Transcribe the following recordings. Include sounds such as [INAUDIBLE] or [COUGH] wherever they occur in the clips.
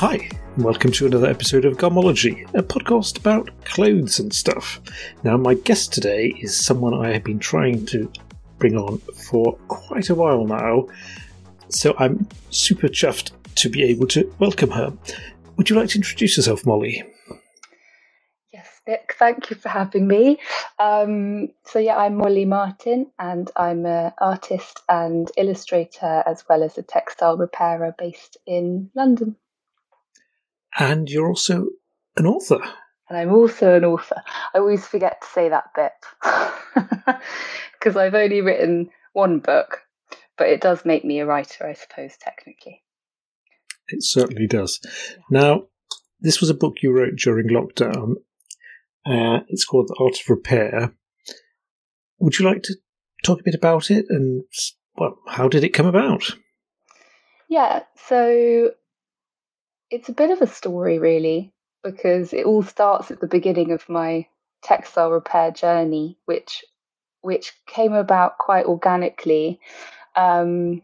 Hi, and welcome to another episode of Garmology, a podcast about clothes and stuff. Now, my guest today is someone I have been trying to bring on for quite a while now, so I'm super chuffed to be able to welcome her. Would you like to introduce yourself, Molly? Yes, Nick, thank you for having me. Um, so, yeah, I'm Molly Martin, and I'm an artist and illustrator as well as a textile repairer based in London. And you're also an author. And I'm also an author. I always forget to say that bit [LAUGHS] because I've only written one book, but it does make me a writer, I suppose, technically. It certainly does. Now, this was a book you wrote during lockdown. Uh, it's called The Art of Repair. Would you like to talk a bit about it and, well, how did it come about? Yeah, so it's a bit of a story, really, because it all starts at the beginning of my textile repair journey, which which came about quite organically. Um,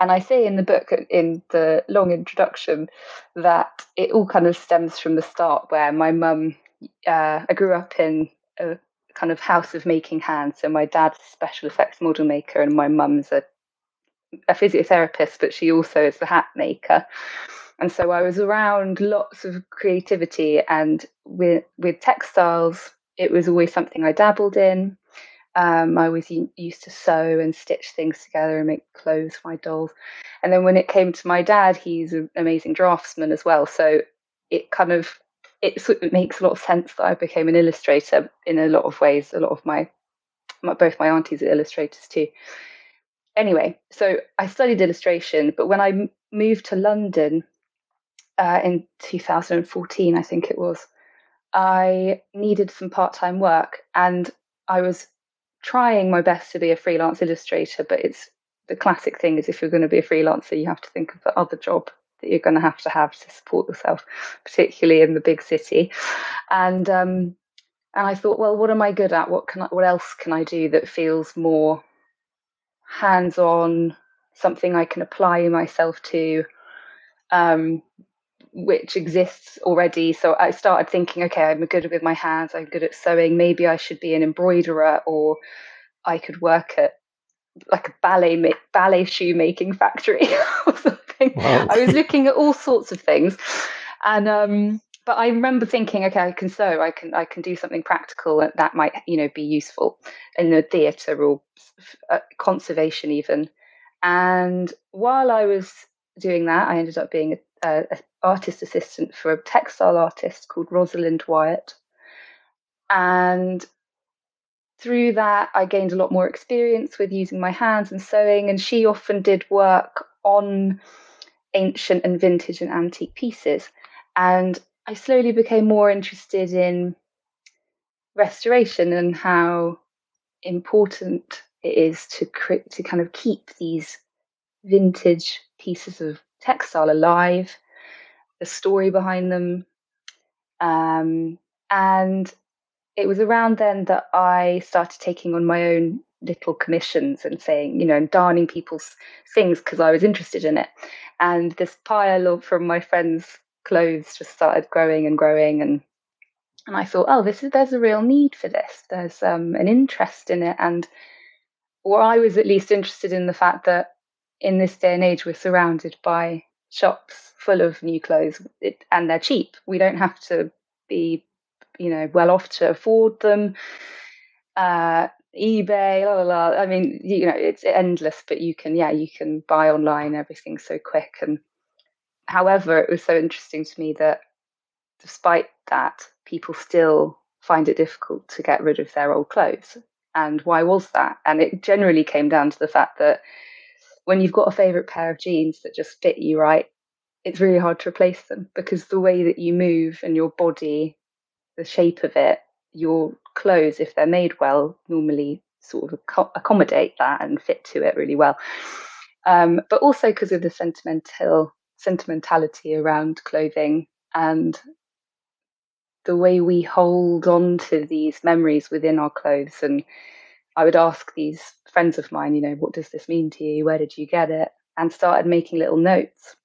and I say in the book, in the long introduction, that it all kind of stems from the start, where my mum, uh, I grew up in a kind of house of making hands. So my dad's a special effects model maker, and my mum's a, a physiotherapist, but she also is the hat maker. And so I was around lots of creativity, and with with textiles, it was always something I dabbled in. Um, I was used to sew and stitch things together and make clothes for my dolls. And then when it came to my dad, he's an amazing draftsman as well. So it kind of it, it makes a lot of sense that I became an illustrator in a lot of ways. A lot of my, my both my aunties are illustrators too. Anyway, so I studied illustration, but when I moved to London, uh, in 2014, I think it was, I needed some part time work and I was trying my best to be a freelance illustrator, but it's the classic thing is if you're going to be a freelancer, you have to think of the other job that you're going to have to have to support yourself, particularly in the big city. And um, and I thought, well, what am I good at? What can I, what else can I do that feels more hands on, something I can apply myself to, um, which exists already. So I started thinking, okay, I'm good with my hands, I'm good at sewing. Maybe I should be an embroiderer, or I could work at like a ballet ballet shoe making factory [LAUGHS] or something. Wow. I was looking at all sorts of things, and um, but I remember thinking, okay, I can sew, I can I can do something practical that, that might you know be useful in the theatre or uh, conservation even. And while I was doing that, I ended up being a uh, artist assistant for a textile artist called Rosalind Wyatt. And through that, I gained a lot more experience with using my hands and sewing. And she often did work on ancient and vintage and antique pieces. And I slowly became more interested in restoration and how important it is to to kind of keep these vintage pieces of textile alive, the story behind them. Um, and it was around then that I started taking on my own little commissions and saying, you know, and darning people's things because I was interested in it. And this pile of from my friends' clothes just started growing and growing and and I thought, oh, this is there's a real need for this. There's um, an interest in it, and or I was at least interested in the fact that in this day and age, we're surrounded by shops full of new clothes it, and they're cheap. We don't have to be, you know, well off to afford them. Uh, eBay, la la la. I mean, you know, it's endless, but you can, yeah, you can buy online everything so quick. And however, it was so interesting to me that despite that, people still find it difficult to get rid of their old clothes. And why was that? And it generally came down to the fact that when you've got a favorite pair of jeans that just fit you right, it's really hard to replace them because the way that you move and your body, the shape of it, your clothes, if they're made well, normally sort of accommodate that and fit to it really well. Um, but also because of the sentimental sentimentality around clothing and the way we hold on to these memories within our clothes and I would ask these friends of mine, you know, what does this mean to you? Where did you get it? And started making little notes.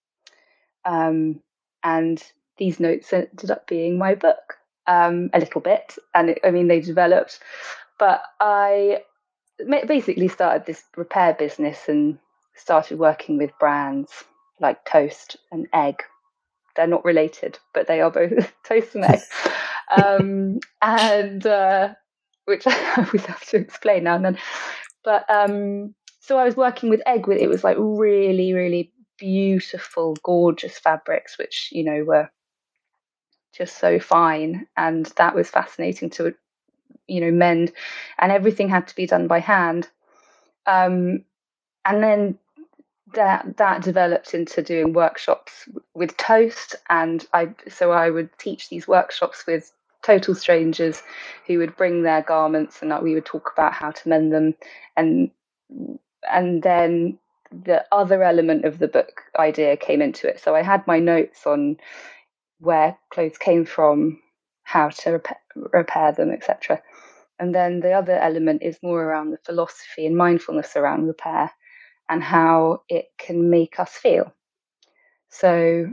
Um, and these notes ended up being my book um, a little bit. And it, I mean, they developed, but I basically started this repair business and started working with brands like Toast and Egg. They're not related, but they are both [LAUGHS] Toast and Egg. [LAUGHS] um, and uh, which [LAUGHS] I always have to explain now and then. But um, so I was working with Egg. With it was like really, really beautiful, gorgeous fabrics, which you know were just so fine, and that was fascinating to you know mend, and everything had to be done by hand. Um, and then that that developed into doing workshops with toast and i so i would teach these workshops with total strangers who would bring their garments and we would talk about how to mend them. And and then the other element of the book idea came into it. So i had my notes on where clothes came from how to repair, repair them etc and then the other element is more around the philosophy and mindfulness around repair and how it can make us feel. So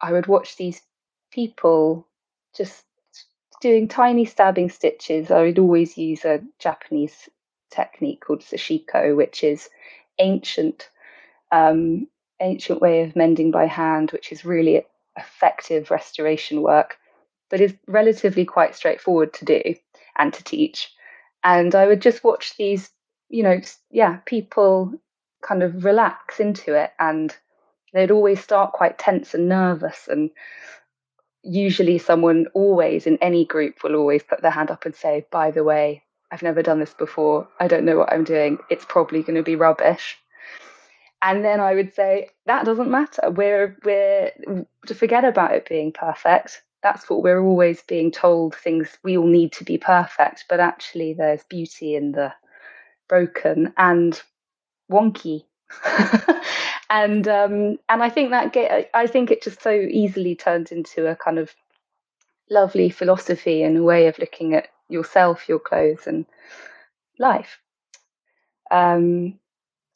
i would watch these people just doing tiny stabbing stitches, I would always use a Japanese technique called sashiko, which is ancient, um, ancient way of mending by hand, which is really effective restoration work, but is relatively quite straightforward to do and to teach. And I would just watch these, you know, yeah, people kind of relax into it and they'd always start quite tense and nervous and usually someone always in any group will always put their hand up and say, by the way, I've never done this before. I don't know what I'm doing. It's probably going to be rubbish. And then I would say, that doesn't matter. We're we're to forget about it being perfect. That's what we're always being told things we all need to be perfect, but actually there's beauty in the broken and wonky. [LAUGHS] and um, and I think that get, I think it just so easily turned into a kind of lovely philosophy and a way of looking at yourself, your clothes, and life. Um,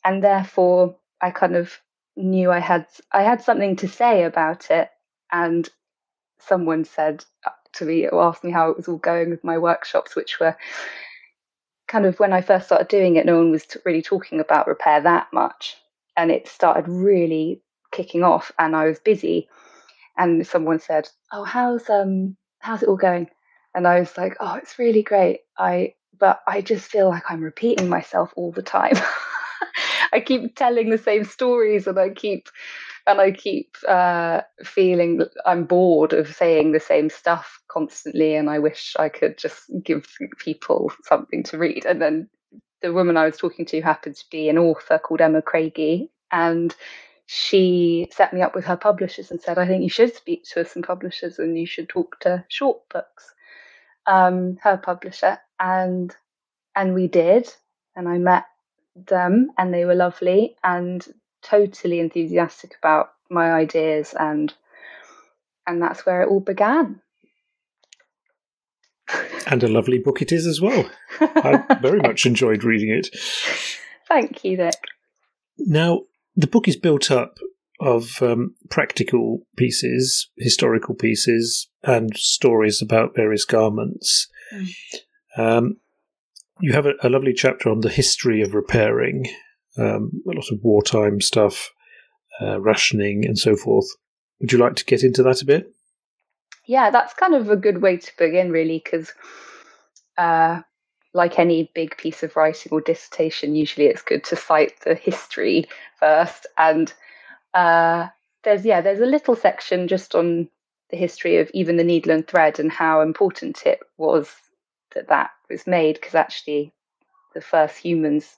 and therefore, I kind of knew I had I had something to say about it, and someone said to me, or asked me how it was all going with my workshops, which were kind of when I first started doing it, no one was really talking about repair that much and it started really kicking off and I was busy and someone said, "Oh, how's um how's it all going?" And I was like, "Oh, it's really great. I but I just feel like I'm repeating myself all the time. [LAUGHS] I keep telling the same stories and I keep and I keep uh, feeling I'm bored of saying the same stuff constantly, and I wish I could just give people something to read. And then the woman I was talking to happened to be an author called Emma Craigie, and she set me up with her publishers and said, I think you should speak to some publishers and you should talk to Short Books, um, her publisher. And and we did, and I met them and they were lovely and totally enthusiastic about my ideas and and that's where it all began. And a lovely book it is as well. I very much [LAUGHS] enjoyed reading it. Thank you, Nick. Now, the book is built up of um, practical pieces, historical pieces, and stories about various garments. Mm. Um, you have a, a, lovely chapter on the history of repairing, um, a lot of wartime stuff, uh, rationing, and so forth. Would you like to get into that a bit? Yeah, that's kind of a good way to begin, really, because uh, like any big piece of writing or dissertation, usually it's good to cite the history first. And uh, there's yeah, there's a little section just on the history of even the needle and thread and how important it was that that was made, because actually the first humans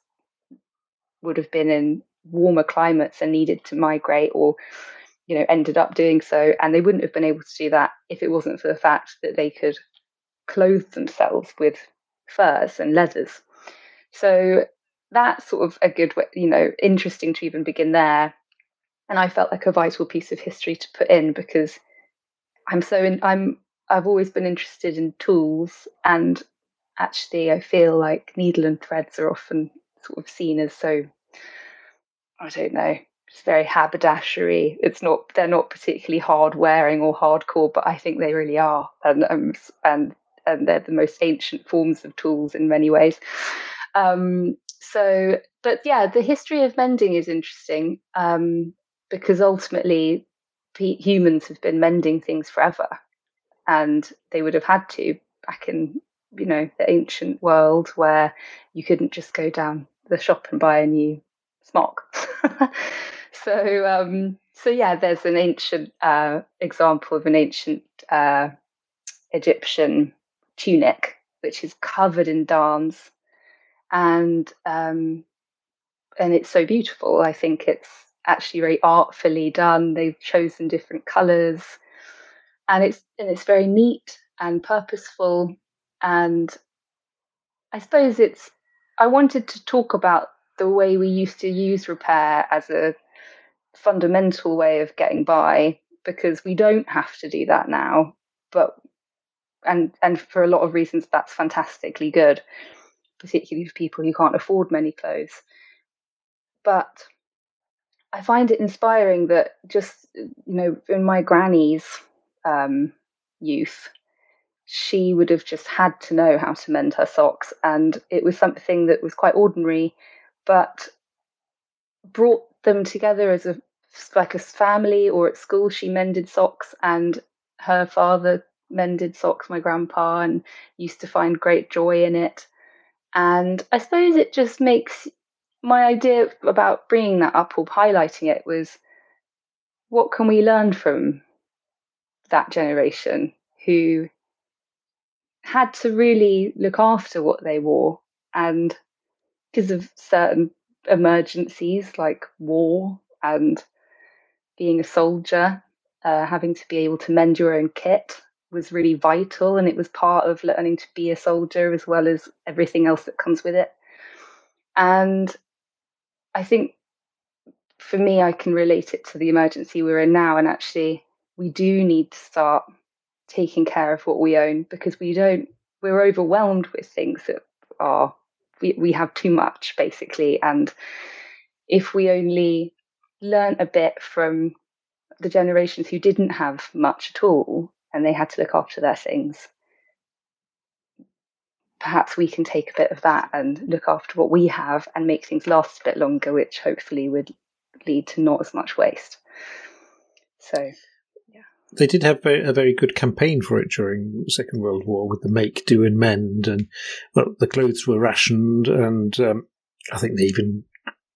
would have been in warmer climates and needed to migrate or you know ended up doing so and they wouldn't have been able to do that if it wasn't for the fact that they could clothe themselves with furs and leathers. So that's sort of a good way, you know, interesting to even begin there. And I felt like a vital piece of history to put in because I'm so in, I'm I've always been interested in tools and actually I feel like needle and threads are often sort of seen as so I don't know, it's very haberdashery. It's not they're not particularly hard wearing or hardcore, but I think they really are, and um, and and they're the most ancient forms of tools in many ways. Um, so, but yeah, the history of mending is interesting um, because ultimately humans have been mending things forever, and they would have had to back in you know the ancient world where you couldn't just go down the shop and buy a new smock. [LAUGHS] so um, so yeah, there's an ancient uh, example of an ancient uh, Egyptian tunic which is covered in darns, and um, and it's so beautiful. I think it's actually very artfully done. They've chosen different colours, and it's and it's very neat and purposeful. And I suppose it's. I wanted to talk about the way we used to use repair as a fundamental way of getting by because we don't have to do that now but and and for a lot of reasons that's fantastically good particularly for people who can't afford many clothes. But i find it inspiring that just you know in my granny's um, youth she would have just had to know how to mend her socks and it was something that was quite ordinary but brought them together as a like a family or at school she mended socks and her father mended socks my grandpa and used to find great joy in it. And i suppose it just makes my idea about bringing that up or highlighting it was what can we learn from that generation who had to really look after what they wore and because of certain emergencies like war and being a soldier, uh, having to be able to mend your own kit was really vital. And it was part of learning to be a soldier as well as everything else that comes with it. And I think for me, I can relate it to the emergency we're in now. And actually, we do need to start taking care of what we own because we don't, we're overwhelmed with things that are we, we have too much basically. And if we only learn a bit from the generations who didn't have much at all and they had to look after their things perhaps we can take a bit of that and look after what we have and make things last a bit longer which hopefully would lead to not as much waste. So they did have a, very good campaign for it during Second World War with the make, do, and mend, and well, the clothes were rationed, and um, I think they even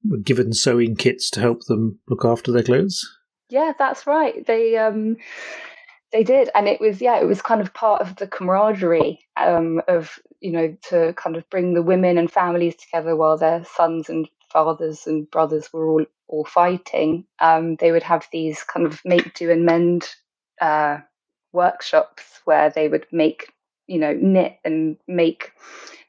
were given sewing kits to help them look after their clothes. Yeah, that's right. They um, they did, and it was yeah, it was kind of part of the camaraderie um, of you know to kind of bring the women and families together while their sons and fathers and brothers were all all fighting. Um, they would have these kind of make, do, and mend uh, workshops where they would make, you know, knit and make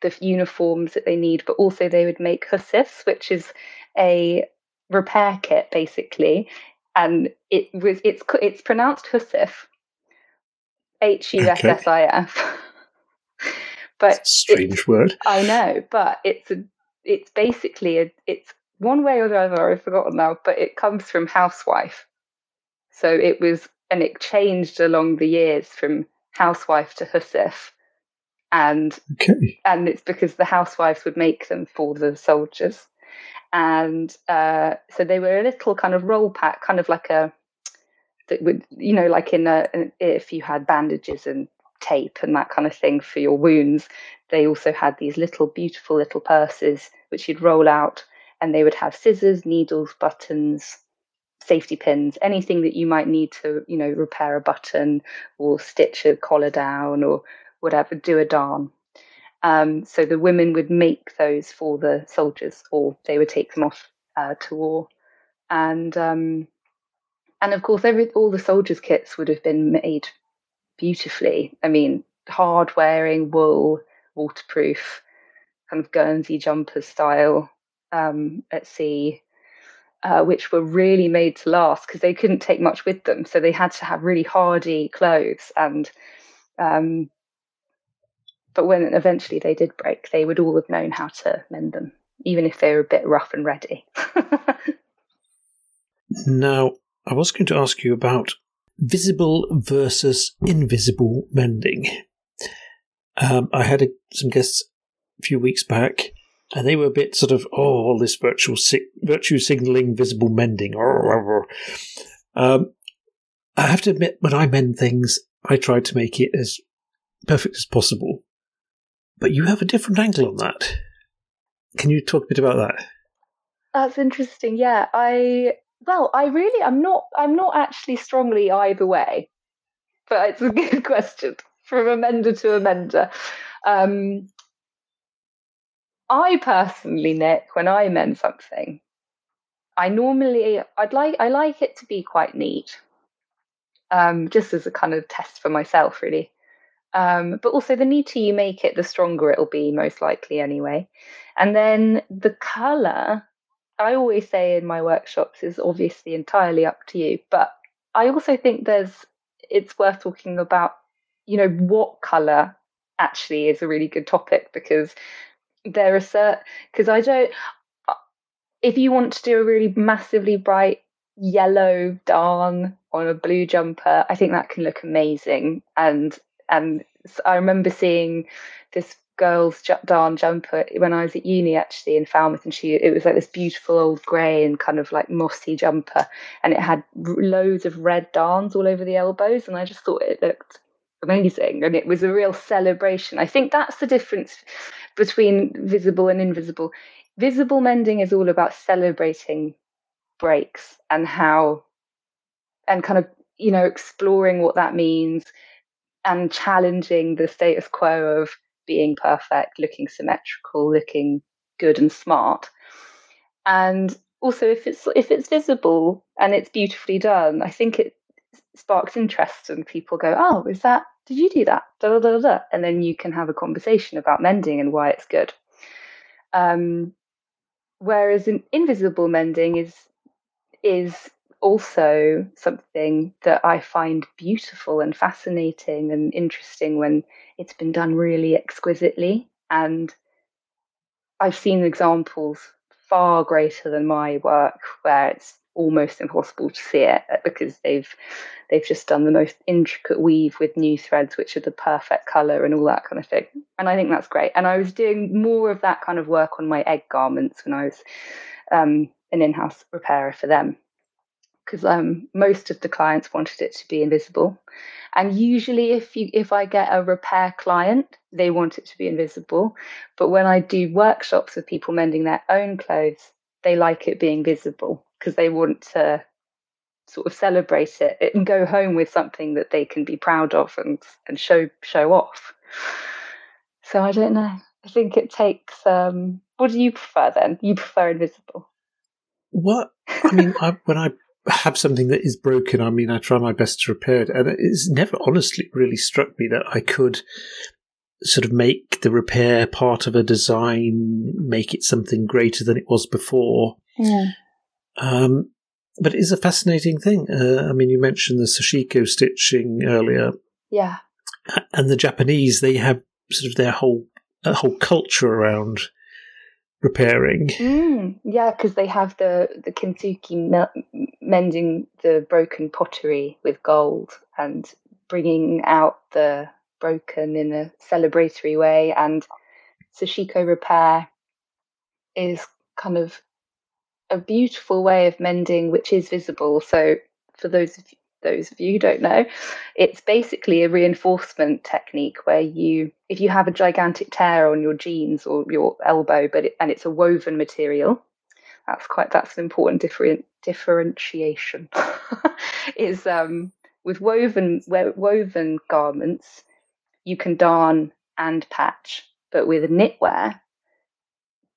the uniforms that they need, but also they would make hussif, which is a repair kit basically, and it was it's it's pronounced hussif, H U S S I F. [LAUGHS] But strange word. I know, but it's a it's basically a it's one way or the other. I've forgotten now, but it comes from housewife. So it was and it changed along the years from housewife to hussif and okay. and it's because the housewives would make them for the soldiers and uh, so they were a little kind of roll pack kind of like a that would you know like in a if you had bandages and tape and that kind of thing for your wounds they also had these little beautiful little purses which you'd roll out and they would have scissors needles buttons safety pins, anything that you might need to, you know, repair a button or stitch a collar down or whatever, do a darn. Um, so the women would make those for the soldiers, or they would take them off uh, to war, and um, and of course, every all the soldiers' kits would have been made beautifully. I mean, hard wearing wool, waterproof, kind of Guernsey jumper style um, at sea uh, which were really made to last because they couldn't take much with them. So they had to have really hardy clothes. And um, but when eventually they did break, they would all have known how to mend them, even if they were a bit rough and ready. [LAUGHS] Now, I was going to ask you about visible versus invisible mending. Um, I had a, some guests a few weeks back, and they were a bit sort of, oh, all this virtual si- virtue signaling, visible mending. Um, I have to admit, when I mend things, I try to make it as perfect as possible. But you have a different angle on that. Can you talk a bit about that? That's interesting. Yeah, I well, I really, I'm not, I'm not actually strongly either way, but it's a [LAUGHS] good question from a mender to a mender. Um, I personally, Nick, when I mend something, I normally, I'd like, I like it to be quite neat, um, just as a kind of test for myself, really. Um, but also, the neater you make it, the stronger it'll be, most likely, anyway. And then the color I always say in my workshops is obviously entirely up to you, but I also think there's it's worth talking about, you know, what color actually is a really good topic because there are certain because I don't uh, if you want to do a really massively bright yellow darn on a blue jumper, I think that can look amazing. And and I remember seeing this girl's darn jumper when I was at uni actually in Falmouth, and she it was like this beautiful old grey and kind of like mossy jumper, and it had loads of red darns all over the elbows, and I just thought it looked amazing, and it was a real celebration. I think that's the difference between visible and invisible. Visible mending is all about celebrating breaks and how, and kind of you know exploring what that means and challenging the status quo of being perfect, looking symmetrical, looking good and smart. And also if it's if it's visible and it's beautifully done, I think it sparks interest and people go, Oh, is that did you do that? Da, da, da, da. And then you can have a conversation about mending and why it's good. Um, whereas an invisible mending is is also something that I find beautiful and fascinating and interesting when it's been done really exquisitely. And I've seen examples far greater than my work where it's almost impossible to see it because they've they've just done the most intricate weave with new threads which are the perfect color and all that kind of thing and i think that's great and i was doing more of that kind of work on my egg garments when i was um, an in-house repairer for them because um, most of the clients wanted it to be invisible. And usually, if you if I get a repair client, they want it to be invisible. But when I do workshops with people mending their own clothes, they like it being visible because they want to sort of celebrate it and go home with something that they can be proud of and and show show off. So I don't know. I think it takes. Um, what do you prefer then? You prefer invisible? What I mean, I, when I have something that is broken, I mean, I try my best to repair it. And it's never honestly really struck me that I could sort of make the repair part of a design, make it something greater than it was before. Yeah. Um, but it is a fascinating thing. Uh, I mean, you mentioned the sashiko stitching earlier. Yeah. And the Japanese, they have sort of their whole a whole culture around repairing. Mm, yeah, because they have the the kintsugi mending the broken pottery with gold and bringing out the broken in a celebratory way. And Sashiko repair is kind of a beautiful way of mending, which is visible. So for those of those of you who don't know, it's basically a reinforcement technique where you, if you have a gigantic tear on your jeans or your elbow, but it, and it's a woven material, that's quite that's an important different differentiation. [LAUGHS] is um, with woven woven garments, you can darn and patch, but with knitwear,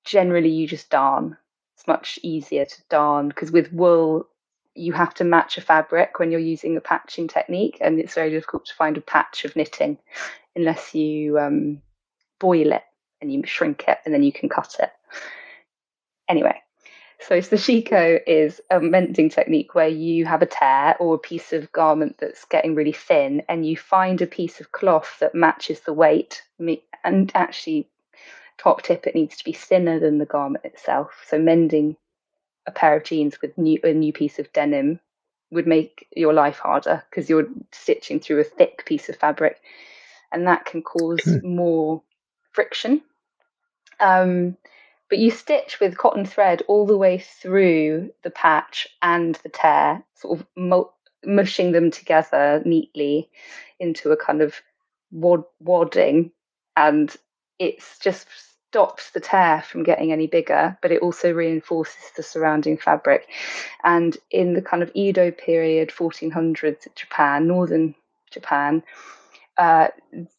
generally you just darn. Much easier to darn because with wool you have to match a fabric when you're using a patching technique, and it's very difficult to find a patch of knitting unless you um, boil it and you shrink it, and then you can cut it. Anyway, so sashiko is a mending technique where you have a tear or a piece of garment that's getting really thin, and you find a piece of cloth that matches the weight, and actually top tip it needs to be thinner than the garment itself so mending a pair of jeans with new, a new piece of denim would make your life harder because you're stitching through a thick piece of fabric, and that can cause hmm. more friction. Um, but you stitch with cotton thread all the way through the patch and the tear, sort of mo- mushing them together neatly into a kind of wad- wadding, and it's just stops the tear from getting any bigger, but it also reinforces the surrounding fabric. And in the kind of Edo period, 1400s Japan, northern Japan, uh,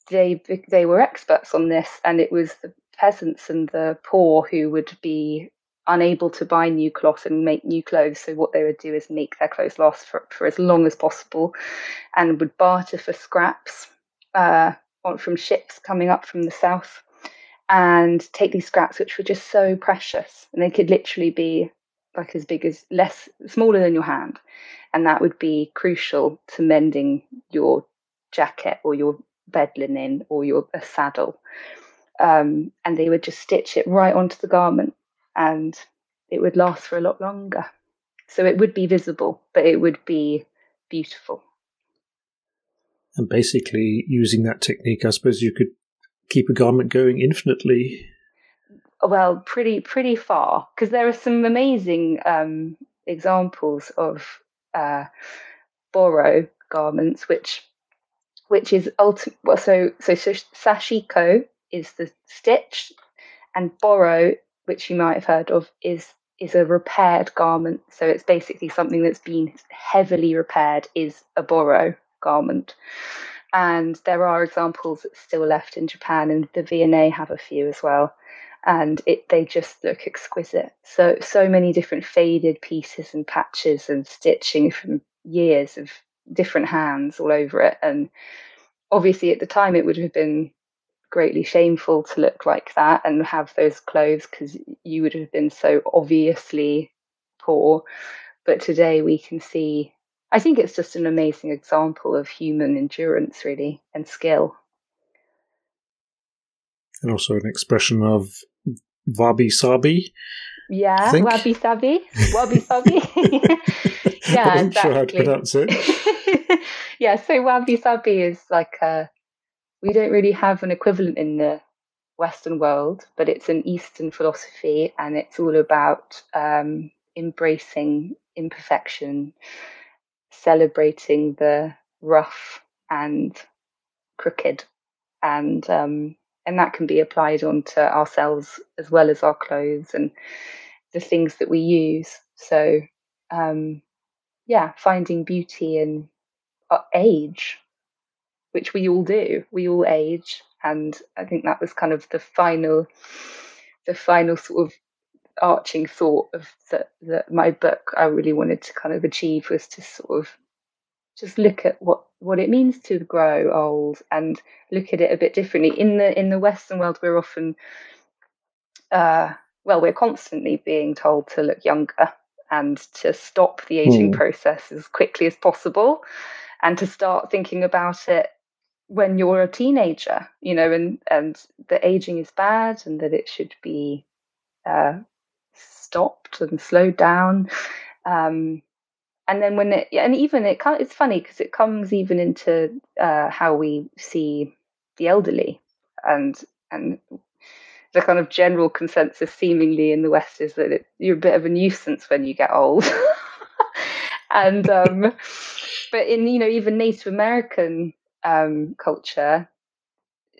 they they were experts on this, and it was the peasants and the poor who would be unable to buy new cloth and make new clothes. So what they would do is make their clothes last for, for as long as possible, and would barter for scraps uh, from ships coming up from the south and take these scraps which were just so precious. And they could literally be like as big as less smaller than your hand. And that would be crucial to mending your jacket or your bed linen or your a saddle. Um, and they would just stitch it right onto the garment and it would last for a lot longer. So it would be visible but it would be beautiful and basically using that technique i suppose you could keep a garment going infinitely? Well, pretty pretty far because there are some amazing um, examples of uh, boro garments, which which is ultimate. Well, so so sashiko is the stitch, and boro, which you might have heard of, is is a repaired garment. So it's basically something that's been heavily repaired is a boro garment and there are examples still left in Japan, and the V&A have a few as well. And it, they just look exquisite. So so many different faded pieces and patches and stitching from years of different hands all over it. And obviously, at the time, it would have been greatly shameful to look like that and have those clothes because you would have been so obviously poor. But today, we can see I think it's just an amazing example of human endurance, really, and skill. And also an expression of wabi sabi. Yeah, wabi sabi, wabi sabi. yeah, I wasn't [LAUGHS] [LAUGHS] exactly. sure how to pronounce it. [LAUGHS] yeah, so wabi sabi is like a. We don't really have an equivalent in the Western world, but it's an Eastern philosophy, and it's all about um, embracing imperfection celebrating the rough and crooked. And um, and that can be applied onto ourselves as well as our clothes and the things that we use. So um, yeah finding beauty in uh, age which we all do. We all age. And i think that was kind of the final the final sort of arching thought of that, that my book I really wanted to kind of achieve was to sort of just look at what what it means to grow old and look at it a bit differently in the in the western world we're often uh, well we're constantly being told to look younger and to stop the aging mm. process as quickly as possible and to start thinking about it when you're a teenager you know and and the aging is bad and that it should be uh, stopped and slowed down. Um, and then when it, and even it, it's funny because it comes even into uh, how we see the elderly and and the kind of general consensus seemingly in the West is that it, you're a bit of a nuisance when you get old. [LAUGHS] and um, but in you know even Native American um, culture,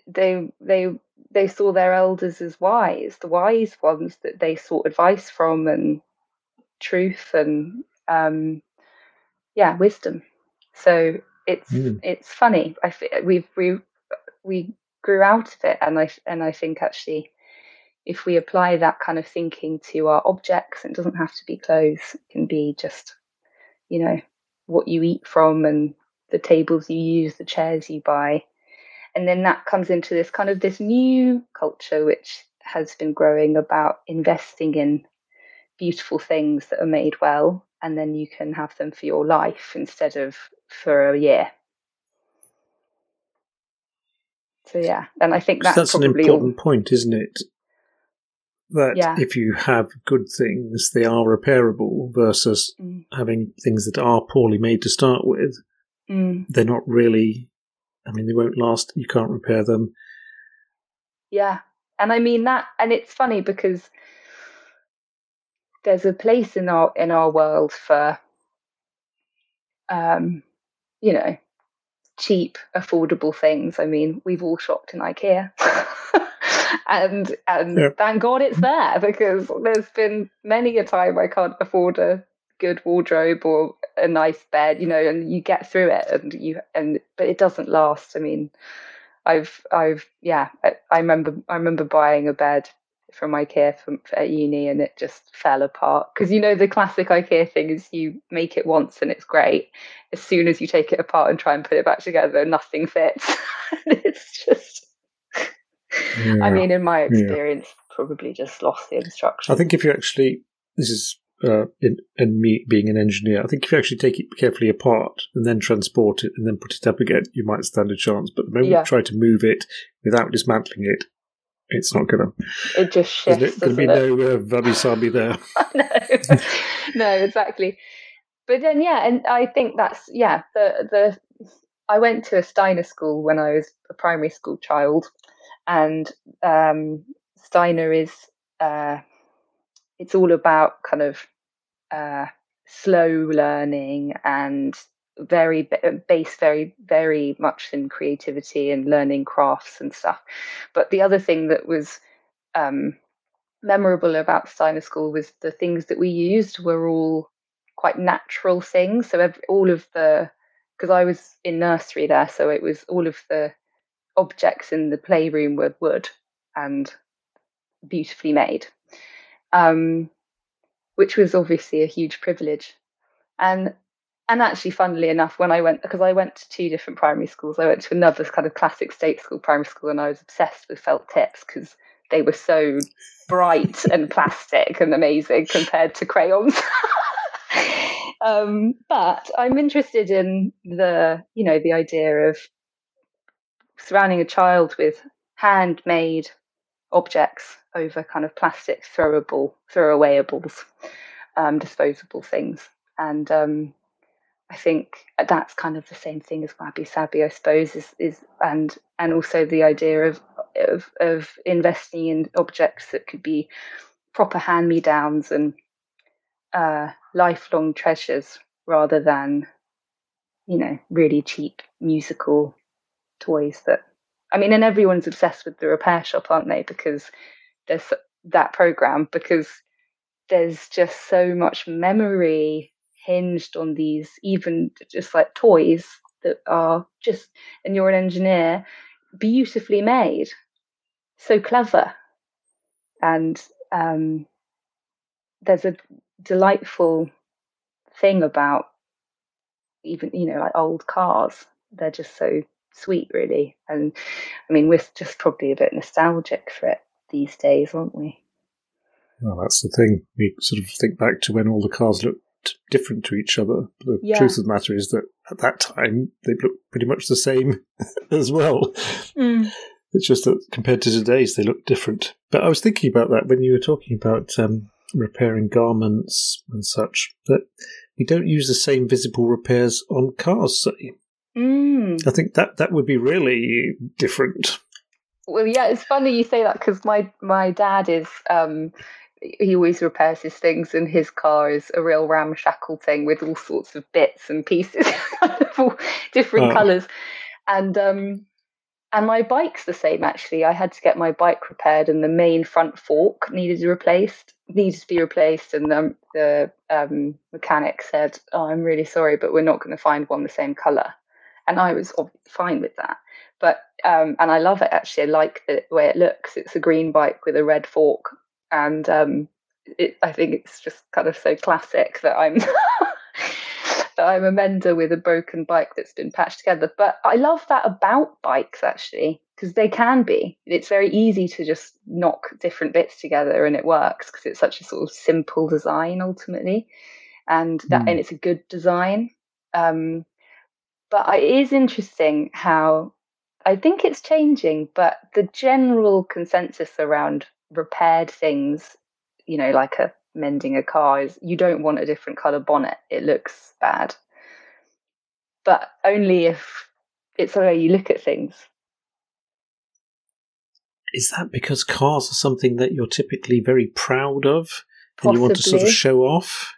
they they they saw their elders as wise, the wise ones that they sought advice from and truth and um, yeah, wisdom. So it's mm. it's funny. I we've we we grew out of it, and I and I think actually, if we apply that kind of thinking to our objects, it doesn't have to be clothes. It can be just, you know, what you eat from and the tables you use, the chairs you buy, and then that comes into this kind of this new culture which has been growing about investing in beautiful things that are made well and then you can have them for your life instead of for a year so yeah and i think that's, that's an important all... point isn't it that yeah. if you have good things, they are repairable versus mm. having things that are poorly made to start with. Mm. They're not really, I mean, they won't last. You can't repair them. Yeah. And I mean that, and it's funny because there's a place in our in our world for um you know cheap affordable things i mean we've all shopped in ikea [LAUGHS] and and yeah. thank god it's there because there's been many a time i can't afford a good wardrobe or a nice bed you know and you get through it and you and but it doesn't last i mean i've i've yeah i, I remember i remember buying a bed from IKEA from, at uni and it just fell apart. Because you know the classic IKEA thing is you make it once and it's great. As soon as you take it apart and try and put it back together, nothing fits. [LAUGHS] it's just. Yeah, I mean, in my experience, yeah. probably just lost the instructions. I think if you actually, this is uh, in, in me being an engineer, I think if you actually take it carefully apart and then transport it and then put it up again, you might stand a chance. But the moment yeah. you try to move it without dismantling it, it's not gonna. It just shifts. There's going to be no uh, wabi there. [LAUGHS] no, [LAUGHS] no, exactly. But then, yeah, and I think that's yeah. The the I went to a Steiner school when I was a primary school child, and um, Steiner is uh, it's all about kind of uh, slow learning and very based very very much in creativity and learning crafts and stuff. But the other thing that was um, memorable about steiner school was the things that we used were all quite natural things. So every, all of the because i was in nursery there so it was all of the objects in the playroom were wood and beautifully made um, which was obviously a huge privilege and and actually, funnily enough, when I went, because I went to two different primary schools, I went to another kind of classic state school primary school, and I was obsessed with felt tips because they were so bright and plastic and amazing compared to crayons. [LAUGHS] um, but I'm interested in the, you know, the idea of surrounding a child with handmade objects over kind of plastic throwable, throwawayables, um, disposable things. And um, I think that's kind of the same thing as wabi sabi, I suppose, is, is and and also the idea of, of of investing in objects that could be proper hand me downs and uh, lifelong treasures rather than you know really cheap musical toys that I mean, and everyone's obsessed with the repair shop, aren't they? Because there's that program because there's just so much memory hinged on these, even just like toys that are just, and you're an engineer, beautifully made, so clever. And um, there's a delightful thing about even, you know, like old cars. They're just so sweet, really. And I mean, we're just probably a bit nostalgic for it these days, aren't we? Well, that's the thing. We sort of think back to when all the cars looked different to each other. The yeah. truth of the matter is that at that time they looked pretty much the same [LAUGHS] as well. Mm. It's just that compared to today's, they look different. But I was thinking about that when you were talking about um, repairing garments and such, that we don't use the same visible repairs on cars, say. Mm. I think that that would be really different. Well, yeah, it's funny you say that because my my dad is um, he always repairs his things, and his car is a real ramshackle thing with all sorts of bits and pieces, [LAUGHS] all different oh. colours. And um, and my bike's the same actually. I had to get my bike repaired, and the main front fork needed replaced, needed to be replaced. And um, the um, mechanic said, "Oh, I'm really sorry, but we're not going to find one the same colour." And I was fine with that. But um, and I love it actually. I like the way it looks. It's a green bike with a red fork and um, it, I think it's just kind of so classic that I'm [LAUGHS] that I'm a mender with a broken bike that's been patched together. But I love that about bikes actually because they can be. It's very easy to just knock different bits together and it works because it's such a sort of simple design ultimately, and that mm. and it's a good design. Um, but it is interesting how I think it's changing, but the general consensus around repaired things, you know, like a mending a car is you don't want a different color bonnet. It looks bad. But only if it's the way you look at things. Is that because cars are something that you're typically very proud of and you want to sort of show off?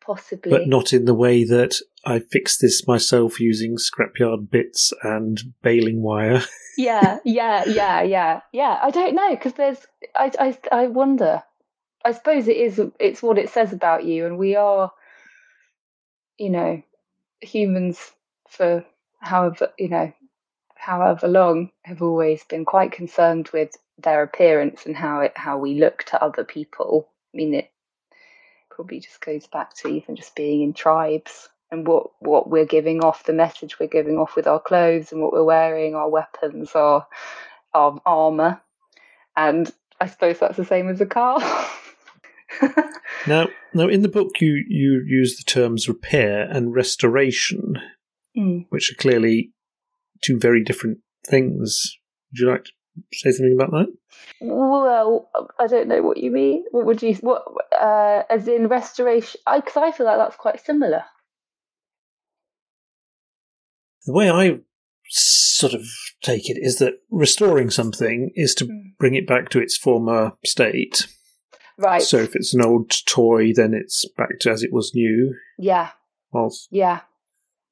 Possibly. But not in the way that I fixed this myself using scrapyard bits and baling wire. [LAUGHS] yeah, yeah, yeah, yeah, yeah. I don't know because there's. I, I, I wonder. I suppose it is. It's what it says about you, and we are, you know, humans for however you know, however long have always been quite concerned with their appearance and how it how we look to other people. I mean, it probably just goes back to even just being in tribes and what what we're giving off, the message we're giving off with our clothes and what we're wearing, our weapons, our our armor, and I suppose that's the same as a car. [LAUGHS] now, now in the book, you you use the terms repair and restoration, mm. which are clearly two very different things. Would you like to say something about that? Well, I don't know what you mean. What would you what uh, as in restoration? Because I, I feel like that's quite similar. The way I sort of take it is that restoring something is to mm. bring it back to its former state. Right. So if it's an old toy, then it's back to as it was new. Yeah. Whilst yeah.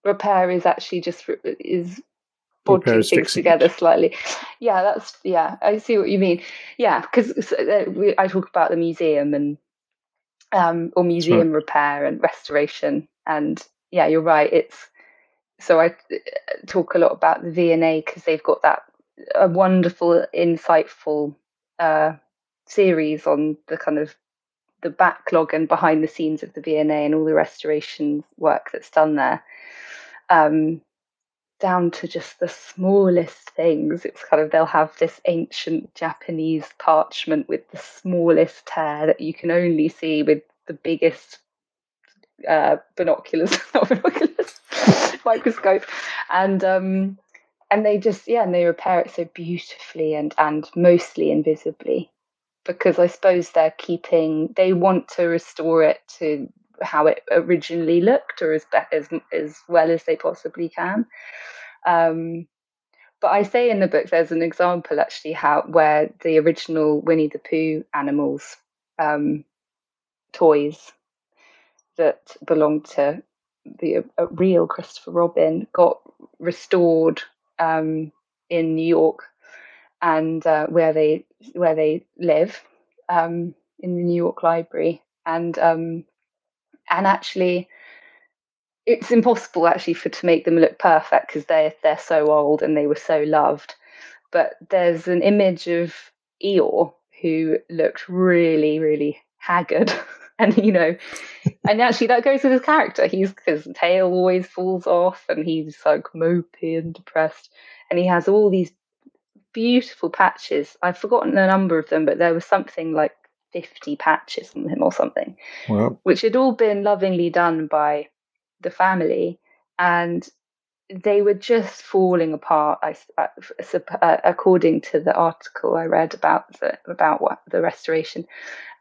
Repair is actually just is bodging things together slightly. Yeah, that's yeah. I see what you mean. Yeah, because uh, I talk about the museum and um, or museum right. repair and restoration, and yeah, you're right. It's so I uh, talk a lot about the V&A because they've got that a wonderful, insightful uh, series on the kind of the backlog and behind the scenes of the V&A and all the restoration work that's done there. Um, down to just the smallest things. It's kind of they'll have this ancient Japanese parchment with the smallest tear that you can only see with the biggest uh, binoculars, [LAUGHS] not binoculars, [LAUGHS] microscope, and um, and they just yeah, and they repair it so beautifully and and mostly invisibly, because I suppose they're keeping they want to restore it to how it originally looked or as as as well as they possibly can. Um, but I say in the book there's an example actually how where the original Winnie the Pooh animals um, toys that belonged to the uh, real Christopher Robin got restored um, in New York and uh, where they where they live um, in the New York Library and um, and actually it's impossible actually for to make them look perfect because they they're so old and they were so loved. But there's an image of Eeyore who looked really really haggard. [LAUGHS] [LAUGHS] and you know, and actually that goes with his character. He's his tail always falls off, and he's like mopey and depressed, and he has all these beautiful patches. I've forgotten the number of them, but there was something like 50 patches on him or something, wow. which had all been lovingly done by the family. And they were just falling apart, I, uh, according to the article I read about the, about what, the restoration.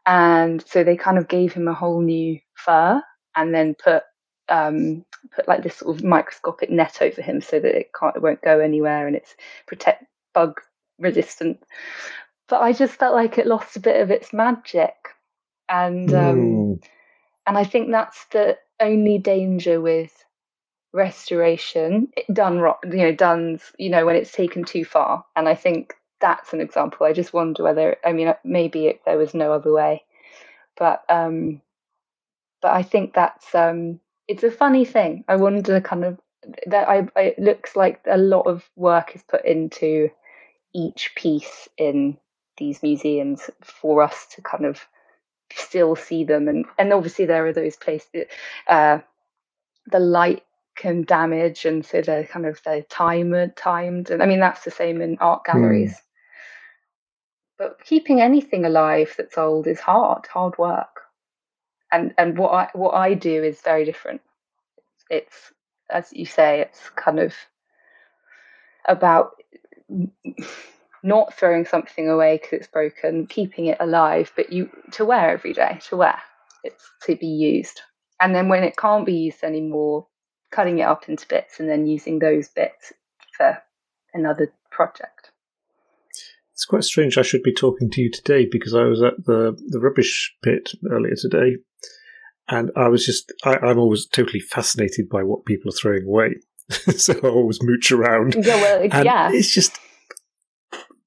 And so they kind of gave him a whole new fur and then put um, put like this sort of microscopic net over him so that it can't it won't go anywhere and it's protect bug resistant. But I just felt like it lost a bit of its magic, and um, mm. and I think that's the only danger with restoration done you know done you know when it's taken too far. And i think that's an example. I just wonder whether i mean maybe it, there was no other way but um but i think that's um it's a funny thing i wonder kind of that i it looks like a lot of work is put into each piece in these museums for us to kind of still see them and and obviously there are those places uh, the light can damage and so they're kind of they're timed timed and i mean that's the same in art hmm. galleries. But keeping anything alive that's old is hard hard work and and what i what i do is very different it's as you say it's kind of about not throwing something away because it's broken, keeping it alive, but you to wear every day, to wear. It's to be used. And then when it can't be used anymore, cutting it up into bits and then using those bits for another project. It's quite strange I should be talking to you today because I was at the, the rubbish pit earlier today and I was just, I, I'm always totally fascinated by what people are throwing away. [LAUGHS] so I always mooch around. Yeah, well, And yeah. It's just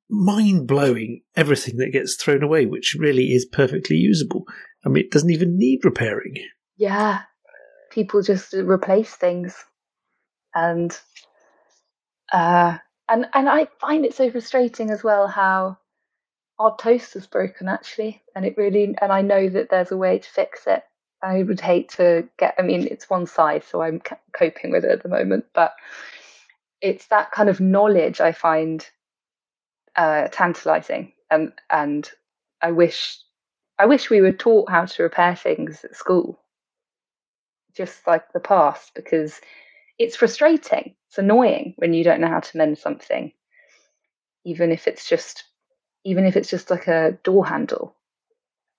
mind blowing everything that gets thrown away, which really is perfectly usable. I mean, it doesn't even need repairing. Yeah. People just replace things. And uh and and I find it so frustrating as well how our toaster's broken actually. And it really and I know that there's a way to fix it. I would hate to get I mean it's one side so I'm coping with it at the moment. But it's that kind of knowledge I find uh tantalizing. And and I wish I wish we were taught how to repair things at school. Just like the past because it's frustrating. It's annoying when you don't know how to mend something, even if it's just even if it's just like a door handle.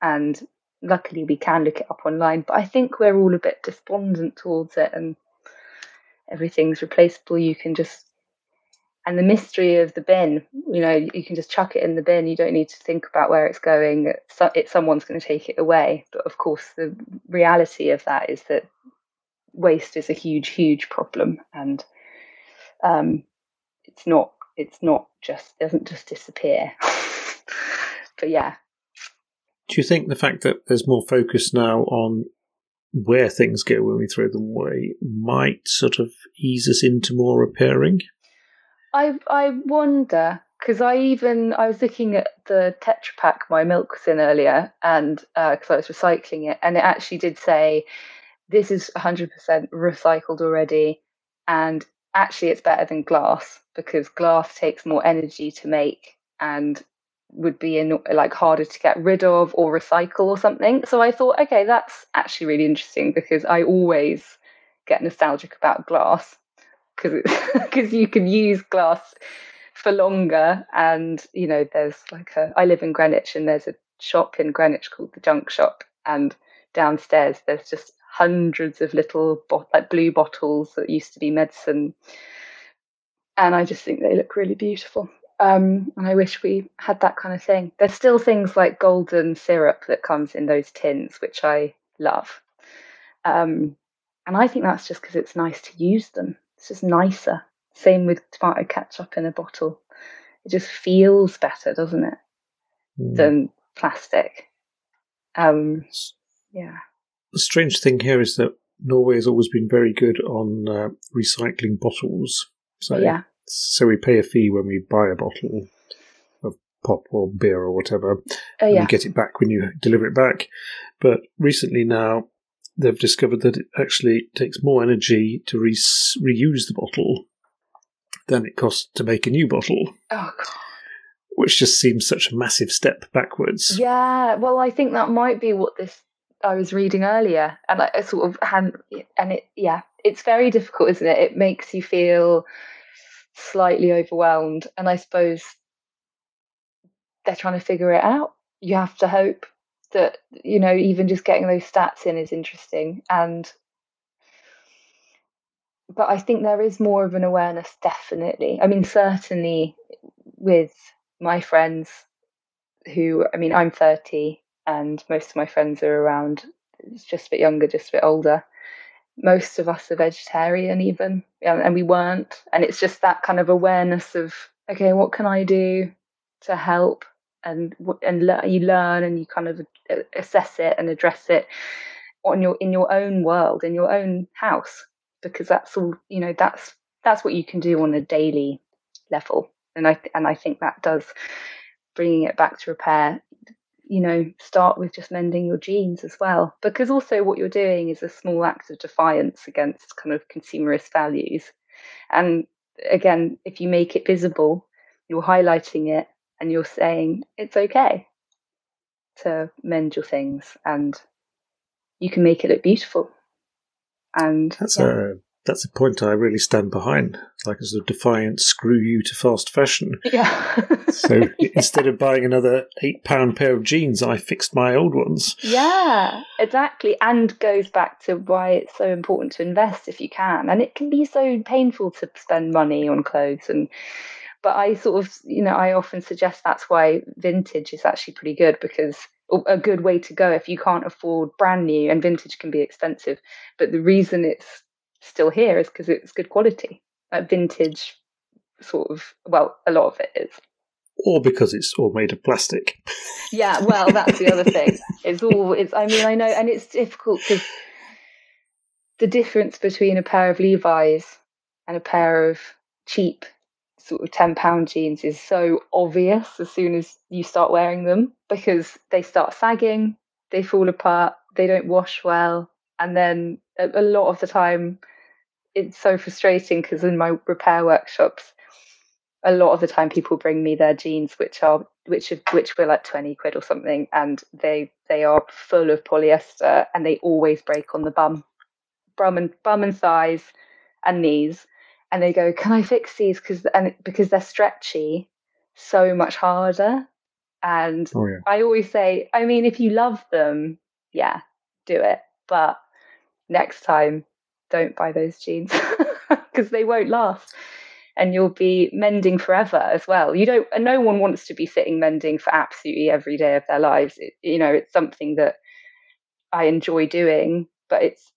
And luckily we can look it up online, but I think we're all a bit despondent towards it and everything's replaceable. You can just and the mystery of the bin, you know, you can just chuck it in the bin. You don't need to think about where it's going. So, it, someone's going to take it away. But of course, the reality of that is that waste is a huge, huge problem, and um, it's not. It's not just doesn't just disappear. [LAUGHS] but yeah, Do you think the fact that there's more focus now on where things go when we throw them away might sort of ease us into more repairing? I I wonder because I even I was looking at the Tetra Pak my milk was in earlier, and because I was recycling it, and it actually did say this is 100% recycled already, and actually it's better than glass because glass takes more energy to make and would be in, like harder to get rid of or recycle or something. So I thought, okay, that's actually really interesting because I always get nostalgic about glass because because [LAUGHS] you can use glass for longer and you know there's like a I live in Greenwich and there's a shop in Greenwich called the Junk Shop and downstairs there's just hundreds of little bot- like blue bottles that used to be medicine and I just think they look really beautiful um, and I wish we had that kind of thing there's still things like golden syrup that comes in those tins which I love um, and I think that's just because it's nice to use them it's just nicer. Same with tomato ketchup in a bottle. It just feels better, doesn't it, Hmm. than plastic. Um, yeah. The strange thing here is that Norway has always been very good on uh, recycling bottles. So, yeah. so we pay a fee when we buy a bottle of pop or beer or whatever, Oh, and yeah. you get it back when you deliver it back. But recently now, they've discovered that it actually takes more energy to re- reuse the bottle than it costs to make a new bottle, Oh, God. which just seems such a massive step backwards. Yeah. Well, I think that might be what this I was reading earlier, and I, sort of had, and it, yeah, it's very difficult, isn't it? It makes you feel slightly overwhelmed, and I suppose they're trying to figure it out. You have to hope that you know even just getting those stats in is interesting, and but I think there is more of an awareness, definitely. I mean, certainly with my friends who, I mean, I'm 30 and most of my friends are around it's just a bit younger, just a bit older. Most of us are vegetarian, even, and and we weren't. And it's just that kind of awareness of, okay, what can I do to help? And and le- you learn and you kind of assess it and address it on your in your own world, in your own house, because that's all you know. That's that's what you can do on a daily level. And I and I think that does bringing it back to repair you know start with just mending your jeans as well. Because also what you're doing is a small act of defiance against kind of consumerist values. And again if you make it visible you're highlighting it and you're saying it's okay to mend your things and you can make it look beautiful. And That's yeah. a that's a point I really stand behind. like a sort of defiant screw you to fast fashion. Yeah. [LAUGHS] So instead of buying another eight pound pair of jeans, I fixed my old ones. Yeah, exactly. And goes back to why it's so important to invest if you can. And it can be so painful to spend money on clothes and but I sort of, you know, I often suggest that's why vintage is actually pretty good because a good way to go if you can't afford brand new and vintage can be expensive. But the reason it's still here is because it's good quality. Like vintage sort of well, a lot of it is. Or because it's all made of plastic. Yeah, well, that's the other thing. [LAUGHS] It's all it's I mean, I know and it's difficult because the difference between a pair of Levi's and a pair of cheap sort of 10 pound jeans is so obvious as soon as you start wearing them because they start sagging, they fall apart, they don't wash well. And then a, lot of the time, it's so frustrating because in my repair workshops, a lot of the time people bring me their jeans which are which are, which were like 20 quid or something and they they are full of polyester and they always break on the bum bum and bum and thighs and knees and they go, "Can I fix these?" Because and because they're stretchy, so much harder. And Oh, yeah. I always say, I mean, if you love them, yeah, do it. But next time, don't buy those jeans [LAUGHS] because they won't last, and you'll be mending forever as well. You don't. And no one wants to be sitting mending for absolutely every day of their lives. It, you know, it's something that I enjoy doing, but it's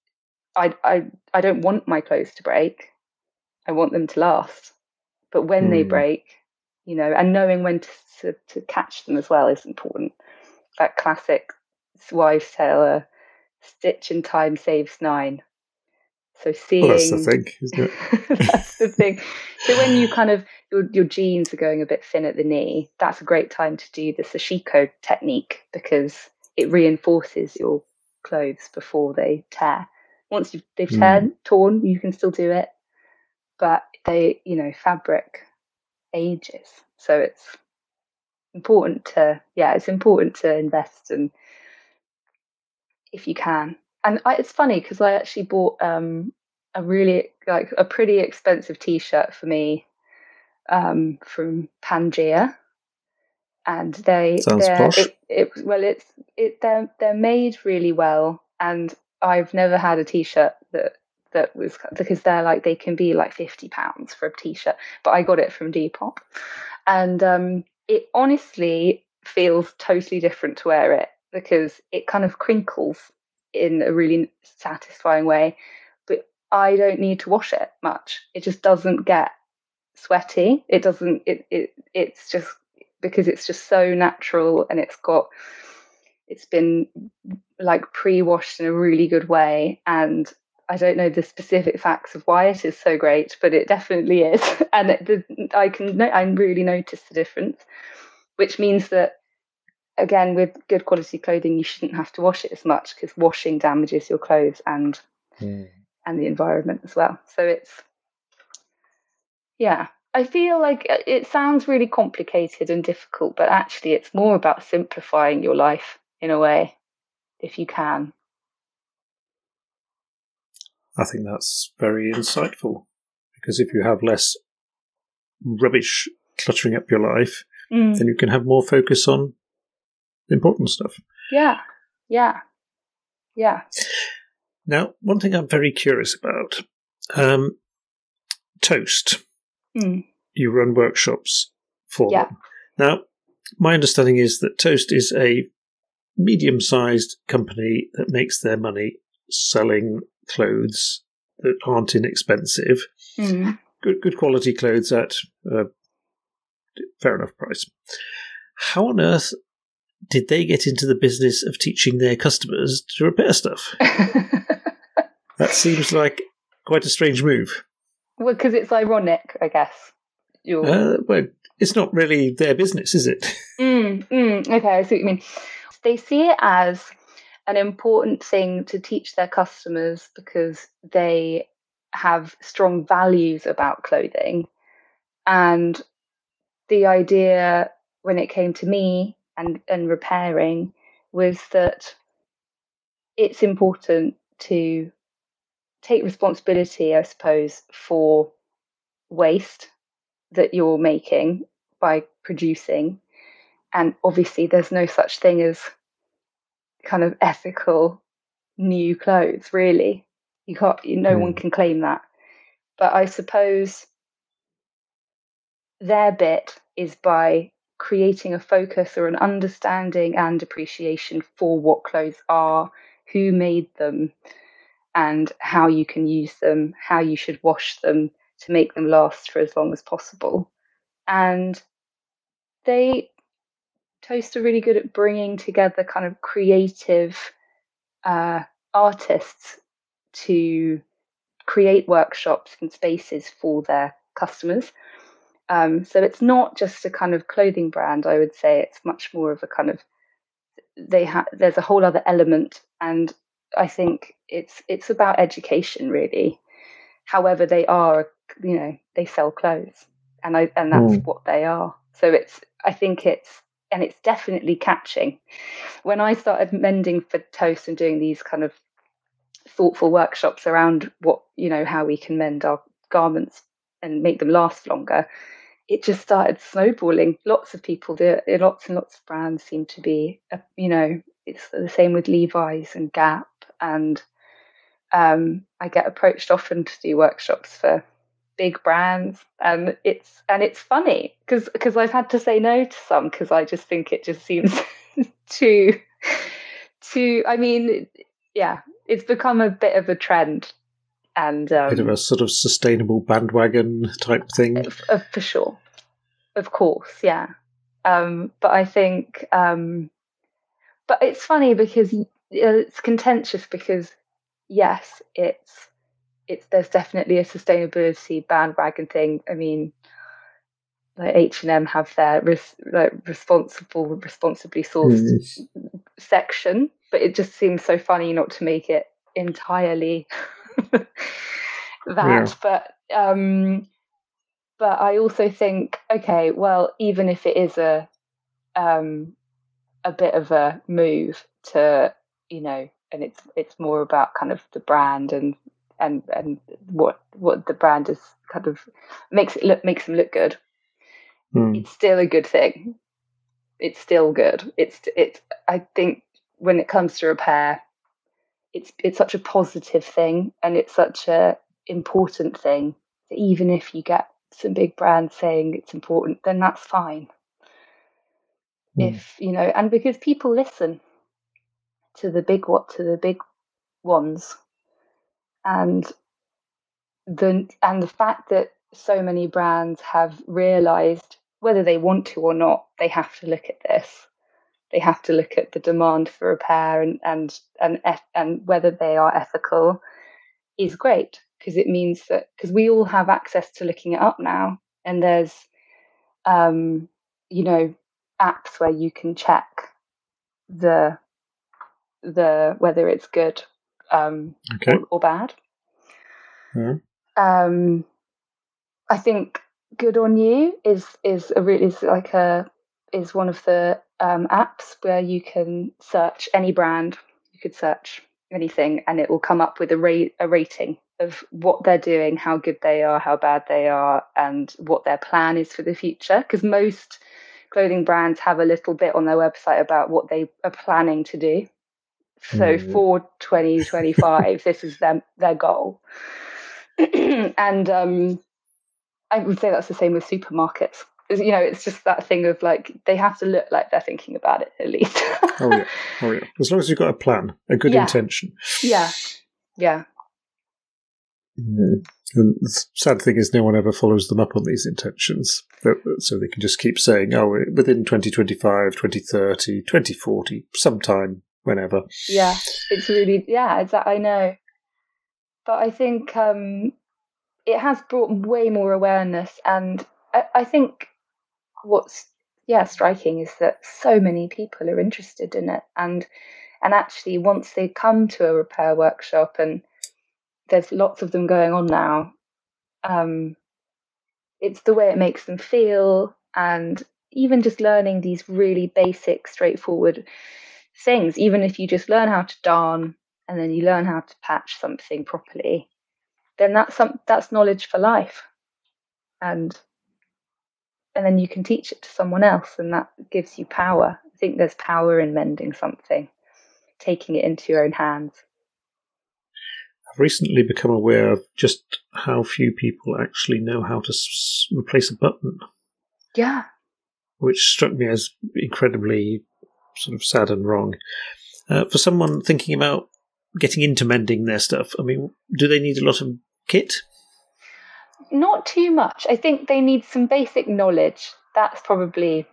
I I I don't want my clothes to break. I want them to last. But when they Hmm. break, you know, and knowing when to, to, to catch them as well is important. That classic wives' tale, uh, stitch in time saves nine. So seeing Well, that's the thing, isn't it? [LAUGHS] that's the thing. So when you kind of your your jeans are going a bit thin at the knee, that's a great time to do the sashiko technique because it reinforces your clothes before they tear. Once you've, they've hmm. turned, torn, you can still do it, but they, you know, fabric ages, so it's important to yeah, it's important to invest and if you can. And I, it's funny because I actually bought um, a really like a pretty expensive T-shirt for me um, from Pangaia, and they Sounds posh. It, it well, it's it they're they're made really well, and I've never had a T-shirt that that was because they're like they can be like fifty pounds for a T-shirt, but I got it from Depop, and um, it honestly feels totally different to wear it because it kind of crinkles in a really satisfying way, but I don't need to wash it much. It just doesn't get sweaty. It doesn't. It it it's just because it's just so natural and it's got it's been like pre-washed in a really good way and I don't know the specific facts of why it is so great, but it definitely is, [LAUGHS] and it, the, I can I really notice the difference, which means that again with good quality clothing you shouldn't have to wash it as much because washing damages your clothes and Hmm. and the environment as well. So it's yeah, I feel like uh, it sounds really complicated and difficult, but actually it's more about simplifying your life in a way if you can. I think that's very insightful because if you have less rubbish cluttering up your life, Mm. then you can have more focus on important stuff. Yeah, yeah, yeah. Now, one thing I'm very curious about um, Toast. Mm. You run workshops for Yeah. them. Now, my understanding is that Toast is a medium sized company that makes their money selling clothes that aren't inexpensive. Mm. good good quality clothes at a fair enough price. How on earth did they get into the business of teaching their customers to repair stuff? [LAUGHS] That seems like quite a strange move. well, because it's ironic, I guess. Uh, well, it's not really their business, is it? [LAUGHS] Mm, mm, okay, I see what you mean. They see it as an important thing to teach their customers because they have strong values about clothing. And the idea when it came to me and, and repairing was that it's important to take responsibility, I suppose, for waste that you're making by producing. And obviously, there's no such thing as kind of ethical new clothes, really. You can't, no mm. one hmm. can claim that. But I suppose their bit is by creating a focus or an understanding and appreciation for what clothes are, who made them, and how you can use them, how you should wash them to make them last for as long as possible. And they Toast are really good at bringing together kind of creative uh, artists to create workshops and spaces for their customers. Um, so it's not just a kind of clothing brand. I would say it's much more of a kind of they have. There's a whole other element, and I think it's it's about education really. However, they are you know they sell clothes, and I and that's mm. what they are. So it's I think it's and it's definitely catching. When I started mending for toast and doing these kind of thoughtful workshops around what you know how we can mend our garments and make them last longer it just started snowballing. Lots of people it lots and lots of brands seem to be uh, you know it's the same with levi's and gap and um, i get approached often to do workshops for big brands and it's and it's funny because because i've had to say no to some because i just think it just seems [LAUGHS] too too i mean yeah it's become a bit of a trend and um, bit of a sort of sustainable bandwagon type thing. Uh, for sure, of course, yeah. Um, but I think, um, but it's funny because it's contentious because yes, it's it's there's definitely a sustainability bandwagon thing. I mean, like H and M have their res, like responsible, responsibly sourced mm. section, but it just seems so funny not to make it entirely [LAUGHS] [LAUGHS] that. Yeah. But um, but I also think, okay, well, even if it is a um, a bit of a move to, you know, and it's it's more about kind of the brand and and and what what the brand is kind of makes it look makes them look good. Mm. It's still a good thing. It's still good. It's it's. I think when it comes to repair, it's it's such a positive thing and it's such a important thing that even if you get some big brands saying it's important then that's fine mm. if you know and because people listen to the big what to the big ones and the and the fact that so many brands have realized whether they want to or not they have to look at this they have to look at the demand for repair and and and and whether they are ethical is great because it means that because we all have access to looking it up now and there's um you know apps where you can check the the whether it's good um okay. or, or, bad mm. um i think good on you is is a really is like a is one of the um, apps where you can search any brand. You could search anything, and it will come up with a rate a rating of what they're doing, how good they are, how bad they are, and what their plan is for the future. Because most clothing brands have a little bit on their website about what they are planning to do. So mm. for 2025, this is their their goal. [CLEARS THROAT] and um, I would say that's the same with supermarkets you know, it's just that thing of like they have to look like they're thinking about it at least. oh yeah, [LAUGHS] oh yeah. As long as you've got a plan, a good yeah. intention. Yeah, yeah. Mm. And the sad thing is, no one ever follows them up on these intentions. So they can just keep saying, oh, within 2025, 2030, 2040, sometime, whenever. Yeah, it's really, yeah, exactly. I know. But I think um, it has brought way more awareness. And I, I think what's yeah striking is that so many people are interested in it and and actually once they come to a repair workshop and there's lots of them going on now um, it's the way it makes them feel and even just learning these really basic straightforward things even if you just learn how to darn and then you learn how to patch something properly then that's some that's knowledge for life. And and then you can teach it to someone else and that gives you power. I think there's power in mending something taking it into your own hands. I've recently become aware of just how few people actually know how to s- replace a button. Yeah. Which struck me as incredibly sort of sad and wrong. Uh, for someone thinking about getting into mending their stuff i mean do they need a lot of kit not too much. I think they need some basic knowledge. That's probably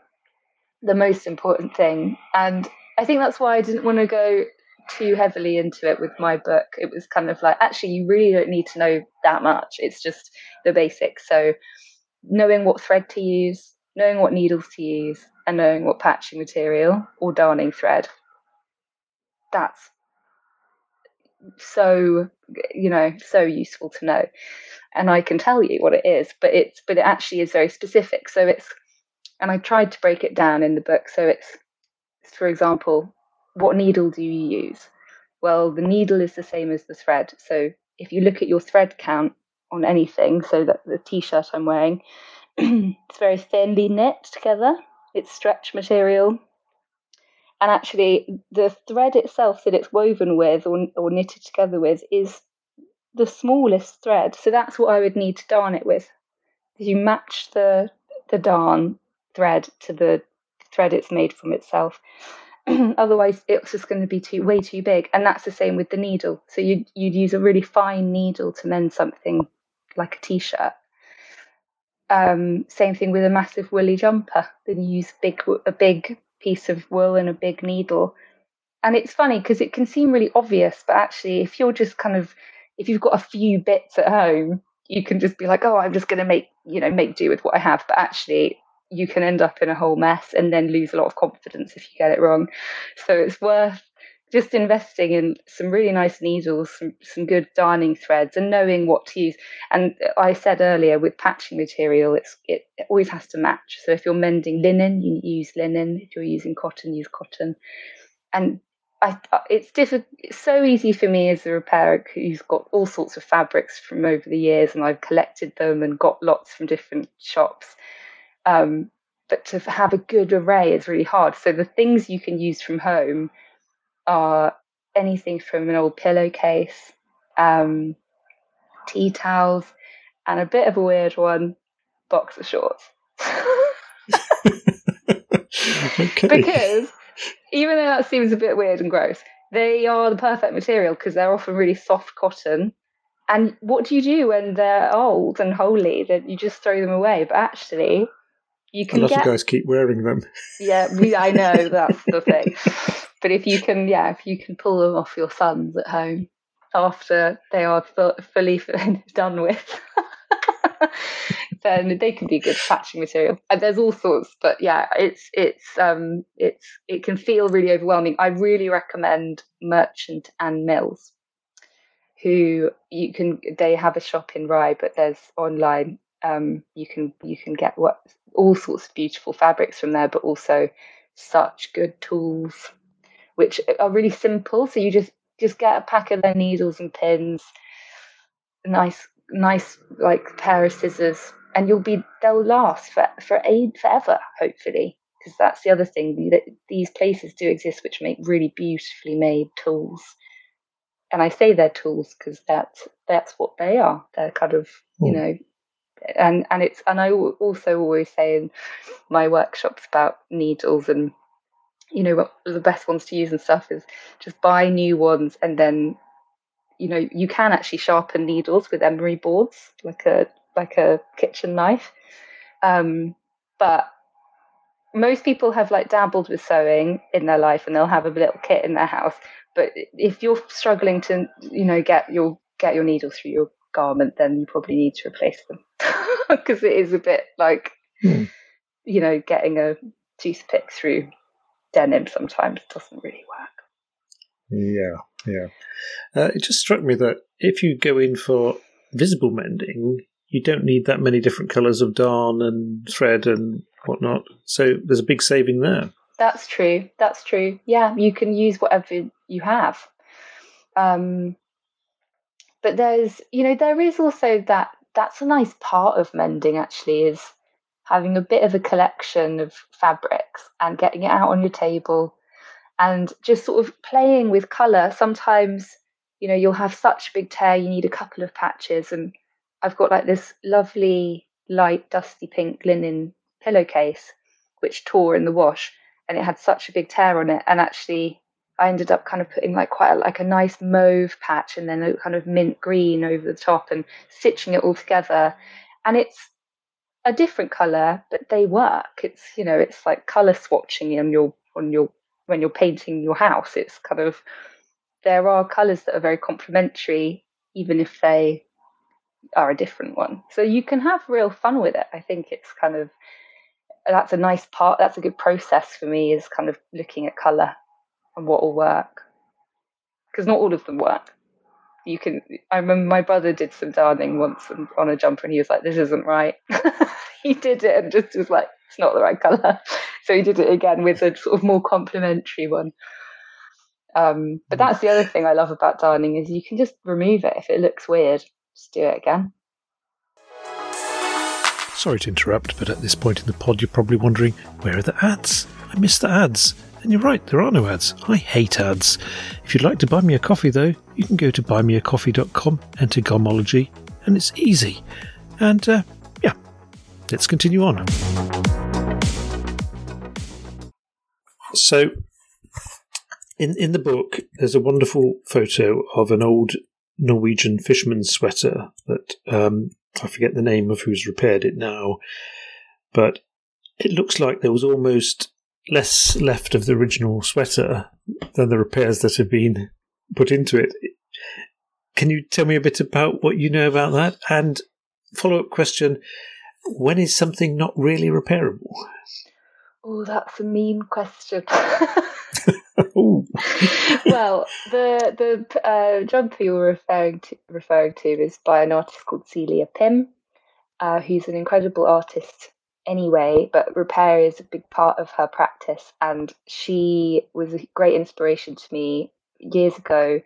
the most important thing. And I think that's why I didn't want to go too heavily into it with my book. It was kind of like, actually, you really don't need to know that much. It's just the basics. So, knowing what thread to use, knowing what needles to use, and knowing what patching material or darning thread. That's so, you know, so useful to know and I can tell you what it is, but it's but it actually is very specific. So it's and I tried to break it down in the book. So it's for example, what needle do you use? Well, the needle is the same as the thread. So if you look at your thread count on anything, so that the t-shirt I'm wearing, [CLEARS THROAT] it's very thinly knit together. It's stretch material. And actually, the thread itself that it's woven with or, or knitted together with is the smallest thread. So that's what I would need to darn it with. You match the the darn thread to the thread it's made from itself. [CLEARS THROAT] Otherwise, it's just going to be too way too big. And that's the same with the needle. So you'd you'd use a really fine needle to mend something like a t-shirt. Um, same thing with a massive woolly jumper. Then you use big a big piece of wool and a big needle. And it's funny because it can seem really obvious, but actually, if you're just kind of if you've got a few bits at home, you can just be like, oh, I'm just going to make, you know, make do with what I have. But actually, you can end up in a whole mess and then lose a lot of confidence if you get it wrong. So it's worth just investing in some really nice needles, some, some good darning threads, and knowing what to use. And I said earlier, with patching material, it's it, it always has to match. So if you're mending linen, you use linen. If you're using cotton, use cotton. And I, it's difficult. It's so easy for me as a repairer who's got all sorts of fabrics from over the years, and I've collected them and got lots from different shops. Um, but to have a good array is really hard. So the things you can use from home are anything from an old pillowcase, um, tea towels, and a bit of a weird one, boxer shorts. [LAUGHS] okay. Because even though that seems a bit weird and gross, they are the perfect material because they're often really soft cotton. And what do you do when they're old and holy? That you just throw them away. But actually, you can. A lot get... of guys keep wearing them. Yeah, we, I know [LAUGHS] that's the thing. But if you can, yeah, if you can pull them off your sons at home after they are fully [LAUGHS] done with, [LAUGHS] then they can be good patching material. And there's all sorts, but yeah, it's it's um it's it can feel really overwhelming. I really recommend Merchant and Mills, who you can they have a shop in Rye, but there's online. Um, you can you can get what all sorts of beautiful fabrics from there, but also such good tools, which are really simple. So you just just get a pack of their needles and pins, nice nice like pair of scissors and you'll be they'll last for for aid forever hopefully because that's the other thing that these places do exist which make really beautifully made tools and i say they're tools because that's that's what they are they're kind of you hmm. know and and it's and i also always say in my workshops about needles and you know what the best ones to use and stuff is just buy new ones and then you know you can actually sharpen needles with emery boards like a like a kitchen knife. Um, but most people have like dabbled with sewing in their life and they'll have a little kit in their house but if you're struggling to you know get your get your needles through your garment then you probably need to replace them [LAUGHS] because it is a bit like hmm. you know getting a toothpick through denim sometimes doesn't really work yeah yeah. Uh, it just struck me that if you go in for visible mending, you don't need that many different colours of darn and thread and whatnot. So there's a big saving there. That's true. That's true. Yeah, you can use whatever you have. Um, but there's, you know, there is also that that's a nice part of mending actually is having a bit of a collection of fabrics and getting it out on your table and just sort of playing with color. Sometimes, you know, you'll have such a big tear, you need a couple of patches. And I've got like this lovely light dusty pink linen pillowcase, which tore in the wash and it had such a big tear on it. And actually, I ended up kind of putting like quite a, like a nice mauve patch and then a kind of mint green over the top and stitching it all together. And it's a different color, but they work. It's you know, it's like color swatching on your on your when you're painting your house. It's kind of there are colors that are very complementary, even if they are a different one. So you can have real fun with it. I think it's kind of that's a nice part. That's a good process for me is kind of looking at color and what will work because not all of them work. You can. I remember my brother did some darning once on a jumper, and he was like, "This isn't right." [LAUGHS] he did it and just was like, "It's not the right color." [LAUGHS] So he did it again with a sort of more complementary one. Um, but that's the other thing I love about darning is you can just remove it if it looks weird. Just do it again. Sorry to interrupt, but at this point in the pod, you're probably wondering where are the ads? I missed the ads. And you're right, there are no ads. I hate ads. If you'd like to buy me a coffee, though, you can go to buymeacoffee.com, enter Gomology, and it's easy. And uh, yeah, let's continue on. So, in in the book, there's a wonderful photo of an old Norwegian fisherman's sweater that um, I forget the name of who's repaired it now, but it looks like there was almost less left of the original sweater than the repairs that have been put into it. Can you tell me a bit about what you know about that? And follow up question when is something not really repairable? Oh, that's a mean question. [LAUGHS] [LAUGHS] well, the the uh, jumper you're referring to referring to is by an artist called Celia Pym, uh, who's an incredible artist anyway, but repair is a big part of her practice. And she was a great inspiration to me years ago.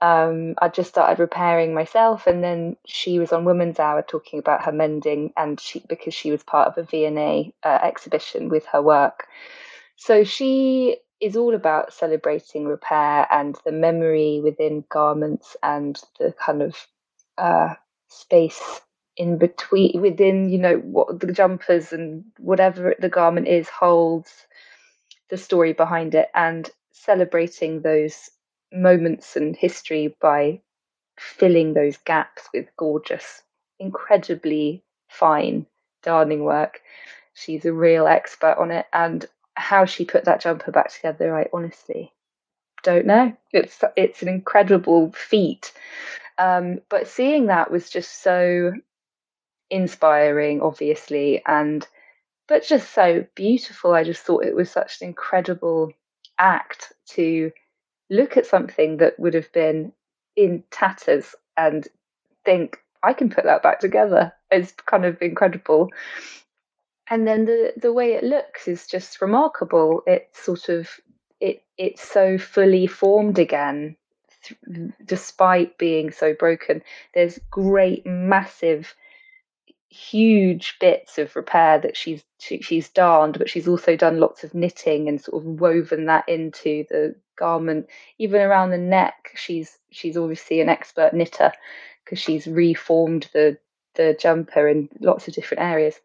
Um, I just started repairing myself, and then she was on Women's Hour talking about her mending, and she because she was part of a V&A uh, exhibition with her work. So she is all about celebrating repair and the memory within garments and the kind of uh, space in between within you know what the jumpers and whatever the garment is holds the story behind it and celebrating those moments and history by filling those gaps with gorgeous incredibly fine darning work. She's a real expert on it and how she put that jumper back together i honestly don't know. It's it's an incredible feat. Um, but seeing that was just so inspiring, obviously, and but just so beautiful. I just thought it was such an incredible act to look at something that would have been in tatters and think, I can put that back together. It's kind of incredible. And then the the way it looks is just remarkable. It's sort of it it's so fully formed again despite being so broken. There's great massive huge bits of repair that she's she's darned, but she's also done lots of knitting and sort of woven that into the garment. Even around the neck, she's she's obviously an expert knitter because she's reformed the the jumper in lots of different areas.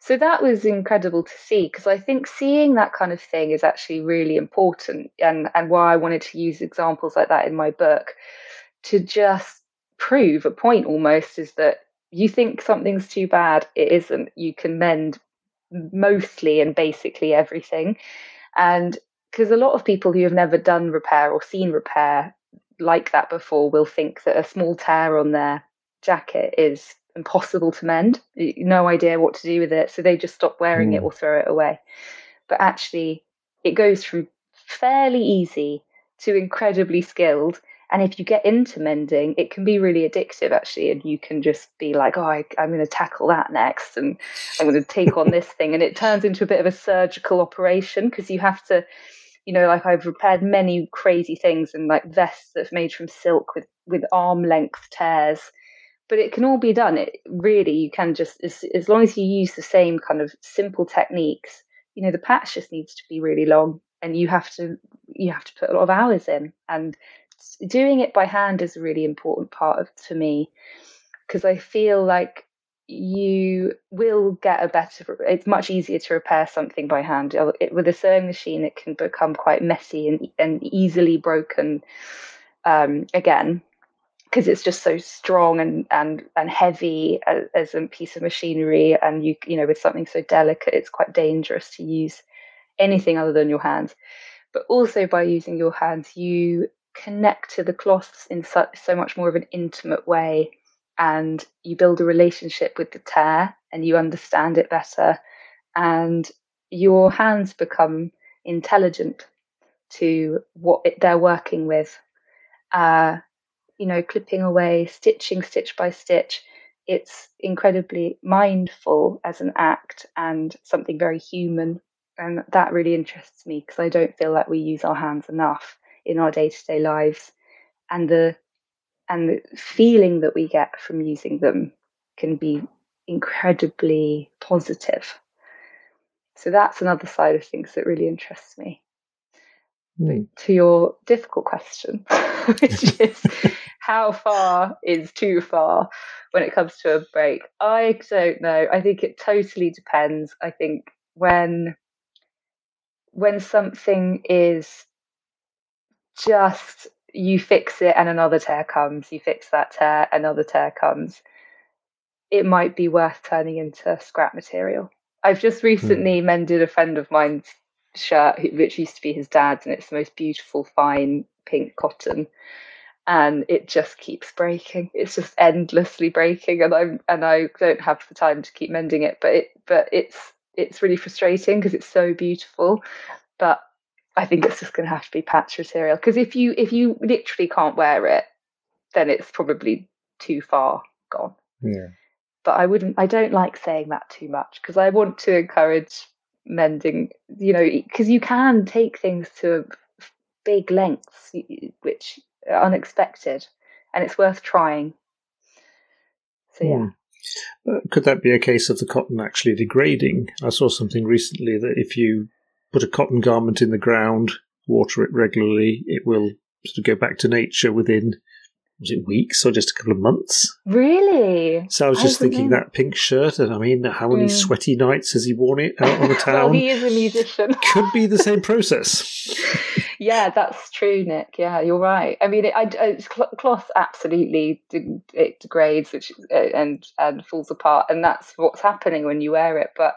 So that was incredible to see because I think seeing that kind of thing is actually really important and and why I wanted to use examples like that in my book to just prove a point almost is that you think something's too bad, it isn't. You can mend mostly and basically everything. And because a lot of people who have never done repair or seen repair like that before will think that a small tear on their jacket is impossible to mend, no idea what to do with it. So they just stop wearing mm. it or throw it away. But actually, it goes from fairly easy to incredibly skilled and if you get into mending, it can be really addictive actually. And you can just be like, oh, I, am going to tackle that next. And I'm going to take on this thing. And it turns into a bit of a surgical operation because you have to, you know, like I've repaired many crazy things and like vests that's made from silk with, with arm length tears. but it can all be done. It really you can just as, as long as you use the same kind of simple techniques. You know, the patch just needs to be really long, and you have to you have to put a lot of hours in. And doing it by hand is a really important part of to me because I feel like you will get a better it's much easier to repair something by hand. It, with a sewing machine it can become quite messy and, and easily broken um, again because it's just so strong and and and heavy as, as, a piece of machinery and you you know with something so delicate it's quite dangerous to use anything other than your hands. But also by using your hands you connect to the cloths in such so much more of an intimate way and you build a relationship with the tear and you understand it better and your hands become intelligent to what it, they're working with uh, you know, clipping away, stitching stitch by stitch. It's incredibly mindful as an act and something very human. And that really interests me because I don't feel like we use our hands enough in our day to day lives. And the and the feeling that we get from using them can be incredibly positive. So that's another side of things that really interests me. Mm. To your difficult question, [LAUGHS] which [LAUGHS] is how far is too far when it comes to a break? I don't know. I think it totally depends. I think when when something is just you fix it and another tear comes, you fix that tear, another tear comes, it might be worth turning into scrap material. I've just hmm. recently mm. mended a friend of mine's shirt, which used to be his dad's, and it's the most beautiful, fine pink cotton and it just keeps breaking. It's just endlessly breaking, and I'm and I don't have the time to keep mending it. But it but it's it's really frustrating because it's so beautiful. But I think it's just going to have to be patch material because if you if you literally can't wear it, then it's probably too far gone. Yeah. But I wouldn't. I don't like saying that too much because I want to encourage mending. You know, because you can take things to big lengths, which are unexpected, and it's worth trying. So yeah. Hmm. Uh, could that be a case of the cotton actually degrading? I saw something recently that if you put a cotton garment in the ground, water it regularly, it will sort of go back to nature within was it weeks or just a couple of months? Really? So I was just I thinking know. that pink shirt, and I mean, how many mm. sweaty nights has he worn it out on the [LAUGHS] town? well, he is a musician. [LAUGHS] Could be the same [LAUGHS] process. yeah, that's true, Nick. Yeah, you're right. I mean, it, I, it's cloth absolutely it degrades, which uh, and and falls apart, and that's what's happening when you wear it. But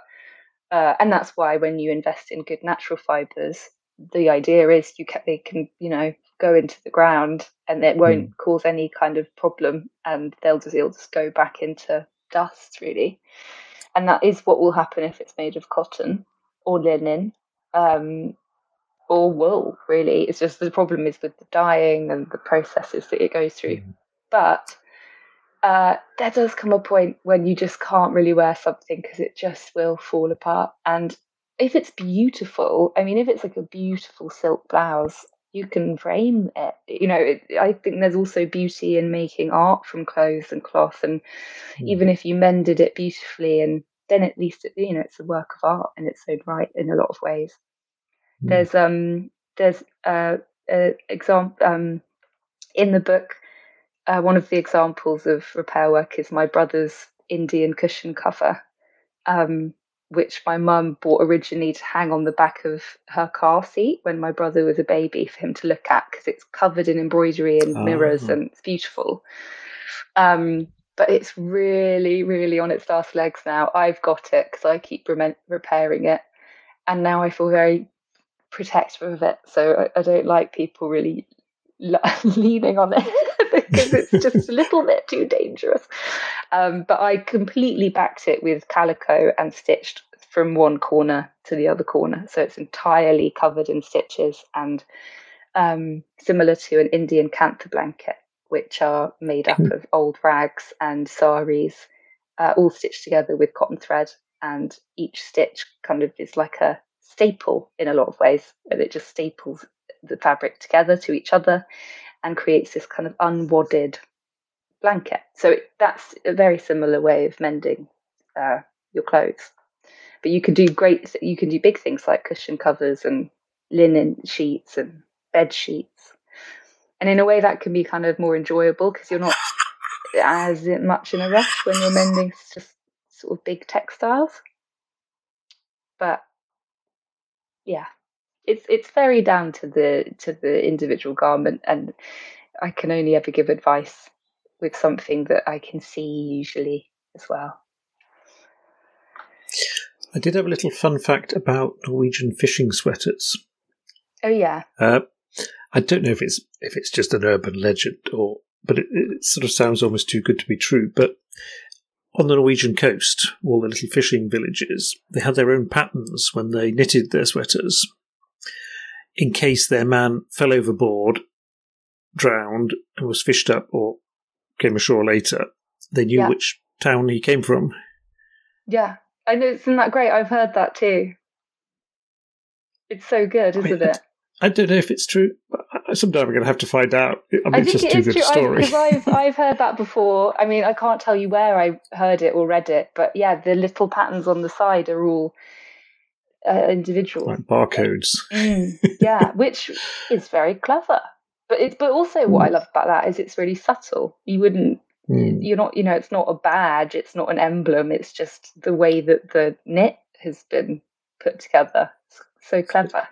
uh, and that's why when you invest in good natural fibers, the idea is you can, they can you know go into the ground and it won't mm. cause any kind of problem, and they'll just it'll just go back into dust really, and that is what will happen if it's made of cotton or linen. Um, or wool, really. It's just the problem is with the dyeing and the processes that it goes through. Mm. But uh, there does come a point when you just can't really wear something because it just will fall apart. And if it's beautiful, I mean, if it's like a beautiful silk blouse, you can frame it. You know, it, I think there's also beauty in making art from clothes and cloth. And mm. even if you mended it beautifully, and then at least, it, you know, it's a work of art in its own right in a lot of ways. Mm. There's um there's uh, a example um in the book. Uh, one of the examples of repair work is my brother's Indian cushion cover, um, which my mum bought originally to hang on the back of her car seat when my brother was a baby for him to look at because it's covered in embroidery and mirrors oh. and it's beautiful. Um, but it's really, really on its last legs now. I've got it because I keep re- repairing it, and now I feel very protective of it. So I, I don't like people really [LAUGHS] leaning on it [LAUGHS] [LAUGHS] because it's just a little bit too dangerous. Um, but I completely backed it with calico and stitched from one corner to the other corner. So it's entirely covered in stitches and um, similar to an Indian kantha blanket, which are made up hmm. of old rags and saris, uh, all stitched together with cotton thread. And each stitch kind of is like a staple in a lot of ways, and it just staples the fabric together to each other and creates this kind of unwadded blanket. So it, that's a very similar way of mending uh, your clothes. But you can do great. You can do big things like cushion covers and linen sheets and bed sheets. And in a way, that can be kind of more enjoyable because you're not as much in a rush when you're mending just sort of big textiles. But yeah, it's it's very down to the to the individual garment, and I can only ever give advice with something that I can see usually as well. I did have a little fun fact about Norwegian fishing sweaters. Oh yeah. Uh, I don't know if it's if it's just an urban legend or, but it, it sort of sounds almost too good to be true. But on the Norwegian coast, all the little fishing villages, they had their own patterns when they knitted their sweaters. In case their man fell overboard, drowned, and was fished up or came ashore later, they knew yeah. which town he came from. Yeah, I know. Isn't that great? I've heard that too. It's so good, isn't I mean, it? I don't know if it's true. Sometime we're going to have to find out. I mean, I think it's just it is true story. Because I've [LAUGHS] I've heard that before. I mean, I can't tell you where I heard it or read it, but yeah, the little patterns on the side are all uh, individual, like barcodes. Mm, [LAUGHS] yeah, which is very clever. But it's but also what I love about that is it's really subtle. You wouldn't. Mm. You're not. You know, it's not a badge. It's not an emblem. It's just the way that the knit has been put together. It's so clever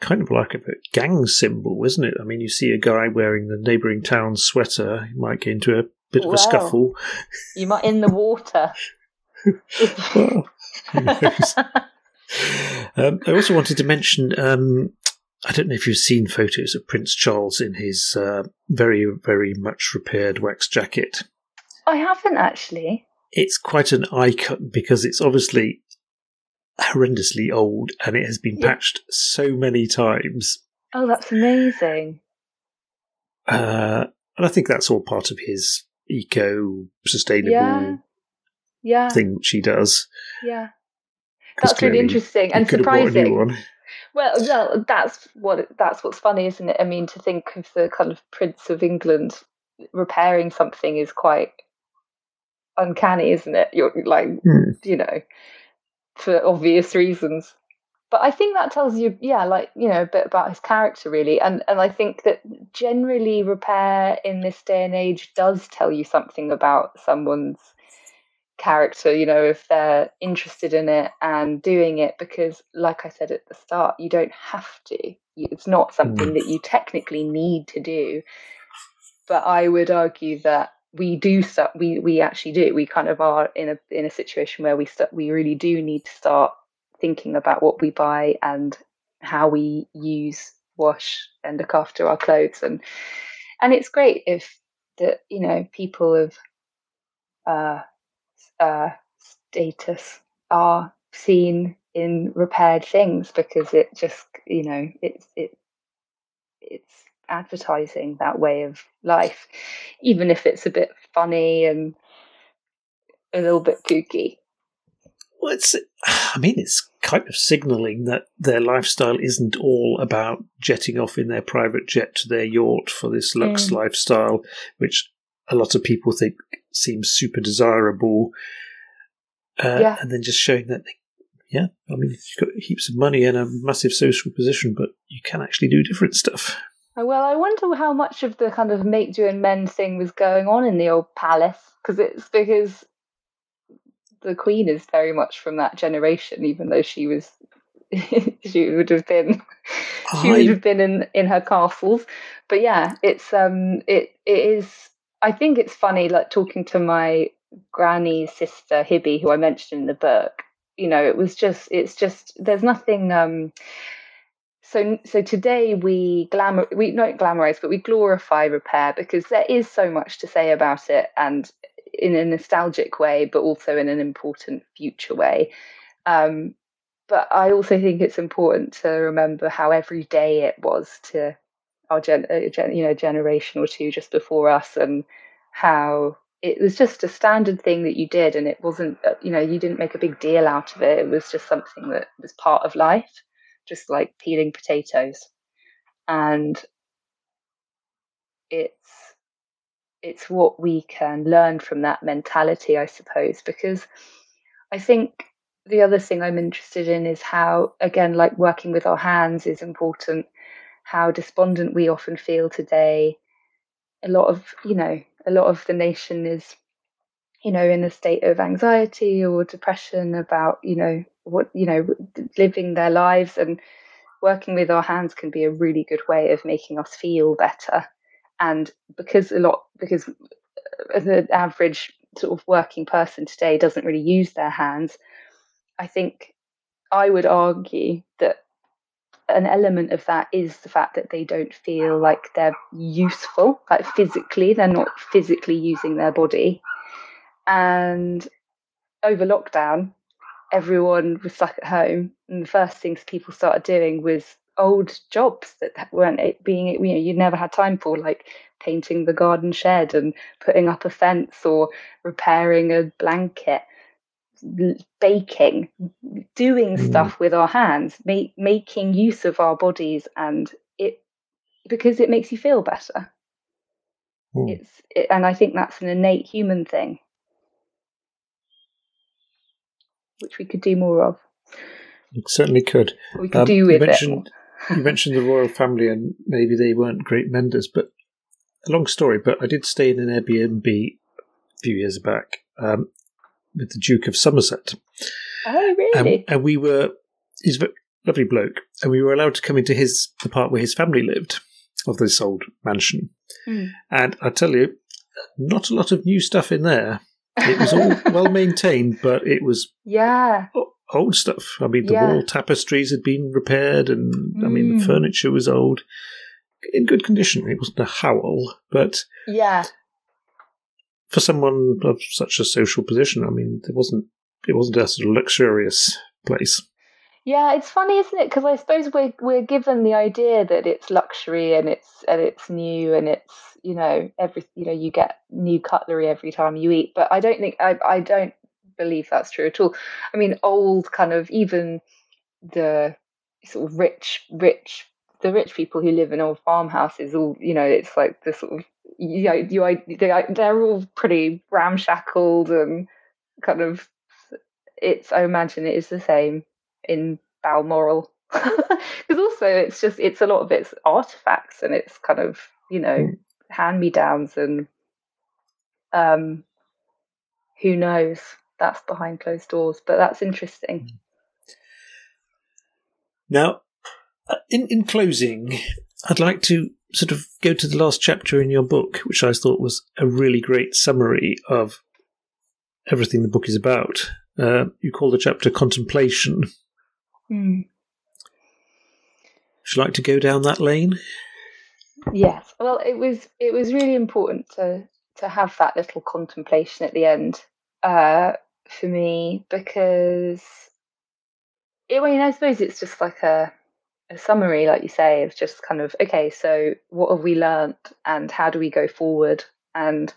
kind of like a gang symbol, isn't it? I mean, you see a guy wearing the neighbouring town's sweater, you might get into a bit of a scuffle. You might in the water. [LAUGHS] well, [LAUGHS] um, I also wanted to mention. Um, I don't know if you've seen photos of Prince Charles in his uh, very, very much repaired wax jacket. I haven't actually. It's quite an icon because it's obviously horrendously old and it has been yeah. patched so many times. Oh, that's amazing. Uh, and I think that's all part of his eco sustainable yeah. Yeah. thing which he does. Yeah. That's really interesting and surprising. Well, well, that's what that's what's funny, isn't it? I mean, to think of the kind of Prince of England repairing something is quite uncanny, isn't it? You're like, mm. you know, for obvious reasons. But I think that tells you, yeah, like you know, a bit about his character, really. And and I think that generally repair in this day and age does tell you something about someone's character. You know, if they're interested in it and doing it, because, like I said at the start, you don't have to. It's not something mm. that you technically need to do. But I would argue that we do start we we actually do we kind of are in a in a situation where we start we really do need to start thinking about what we buy and how we use wash and look after our clothes and and it's great if that you know people have uh, uh, status are seen in repaired things because it just you know it's it it's advertising that way of life, even if it's a bit funny and a little bit kooky. Well, it's, I mean, it's kind of signalling that their lifestyle isn't all about jetting off in their private jet to their yacht for this lux mm. lifestyle, which a lot of people think seems super desirable. Uh, yeah. And then just showing that, yeah, I mean, you've got heaps of money and a massive social position, but you can actually do different stuff. Oh, well, I wonder how much of the kind of make do and mend thing was going on in the old palace because it's because the queen is very much from that generation, even though she was [LAUGHS] she would have been she would have been in in her castles. But yeah, it's um it it is. I think it's funny, like talking to my granny's sister Hibby, who I mentioned in the book. You know, it was just it's just there's nothing um so so today we glamour we not glamorize but we glorify repair because there is so much to say about it and in a nostalgic way but also in an important future way um, but i also think it's important to remember how every day it was to our gen, uh, gen you know generation or two just before us and how it was just a standard thing that you did and it wasn't uh, you know you didn't make a big deal out of it it was just something that was part of life just like peeling potatoes. And it's it's what we can learn from that mentality, I suppose, because I think the other thing I'm interested in is how, again, like working with our hands is important, how despondent we often feel today. A lot of, you know, a lot of the nation is, you know, in a state of anxiety or depression about, you know, what, you know, living their lives and working with our hands can be a really good way of making us feel better. And because a lot, because uh, the average sort of working person today doesn't really use their hands, I think I would argue that an element of that is the fact that they don't feel like they're useful, like physically, they're not physically using their body. And over lockdown, everyone was stuck at home, and the first things people started doing was old jobs that weren't being, you know, you never had time for, like painting the garden shed and putting up a fence or repairing a blanket baking, doing mm. stuff with our hands, make, making use of our bodies, and it because it makes you feel better. Mm. It's it, and I think that's an innate human thing, which we could do more of. It certainly could. We could um, do with you mentioned, it. [LAUGHS] you mentioned the royal family, and maybe they weren't great menders, but a long story. But I did stay in an Airbnb a few years back. Um, with the Duke of Somerset. Oh, really? Um, and we were, he's a lovely bloke, and we were allowed to come into his the part where his family lived of this old mansion. Mm. And I tell you, not a lot of new stuff in there. It was all [LAUGHS] well maintained, but it was yeah old stuff. I mean, the yeah. wall tapestries had been repaired, and. I mean, the hmm. furniture was old, in good condition. It wasn't a howl, but yeah, for someone of such a social position, I mean, it wasn't it wasn't a sort of luxurious place. Yeah, it's funny, isn't it? Because I suppose we're we're given the idea that it's luxury and it's and it's new and it's you know every you know you get new cutlery every time you eat, but I don't think I I don't believe that's true at all. I mean, old kind of even the sort of rich rich the rich people who live in old farmhouses all you know it's like the sort of you, you they, they're all pretty ramshackled and kind of it's i imagine it is the same in balmoral [LAUGHS] because also it's just it's a lot of it's artifacts and it's kind of you know mm. hand me downs and um who knows that's behind closed doors but that's interesting hmm. now uh, in in closing i'd like to sort of go to the last chapter in your book, which I thought was a really great summary of everything the book is about. Uh, you call the chapter Contemplation. Mm. Would you like to go down that lane? Yes. Well, it was it was really important to to have that little contemplation at the end uh, for me because it, I mean, I suppose it's just like a a summary, like you say, of just kind of okay, so what have we learned and how do we go forward? And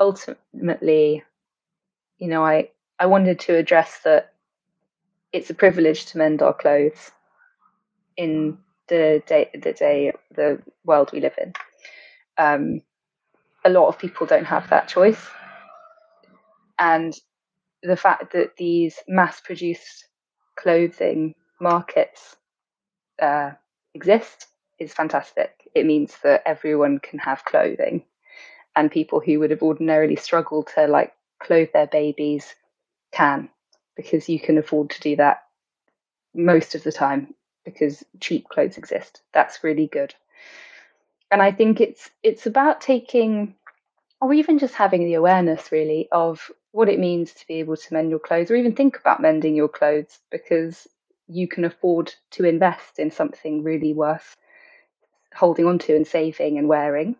ultimately, you know, I I wanted to address that it's a privilege to mend our clothes in the day the day the world we live in. Um, a lot of people don't have that choice, and the fact that these mass-produced clothing markets uh, exist is fantastic. It means that everyone can have clothing, and people who would have ordinarily struggled to like clothe their babies can, because you can afford to do that most of the time because cheap clothes exist. That's really good. And I think it's it's about taking or even just having the awareness really of what it means to be able to mend your clothes or even think about mending your clothes because you can afford to invest in something really worth holding on to and saving and wearing.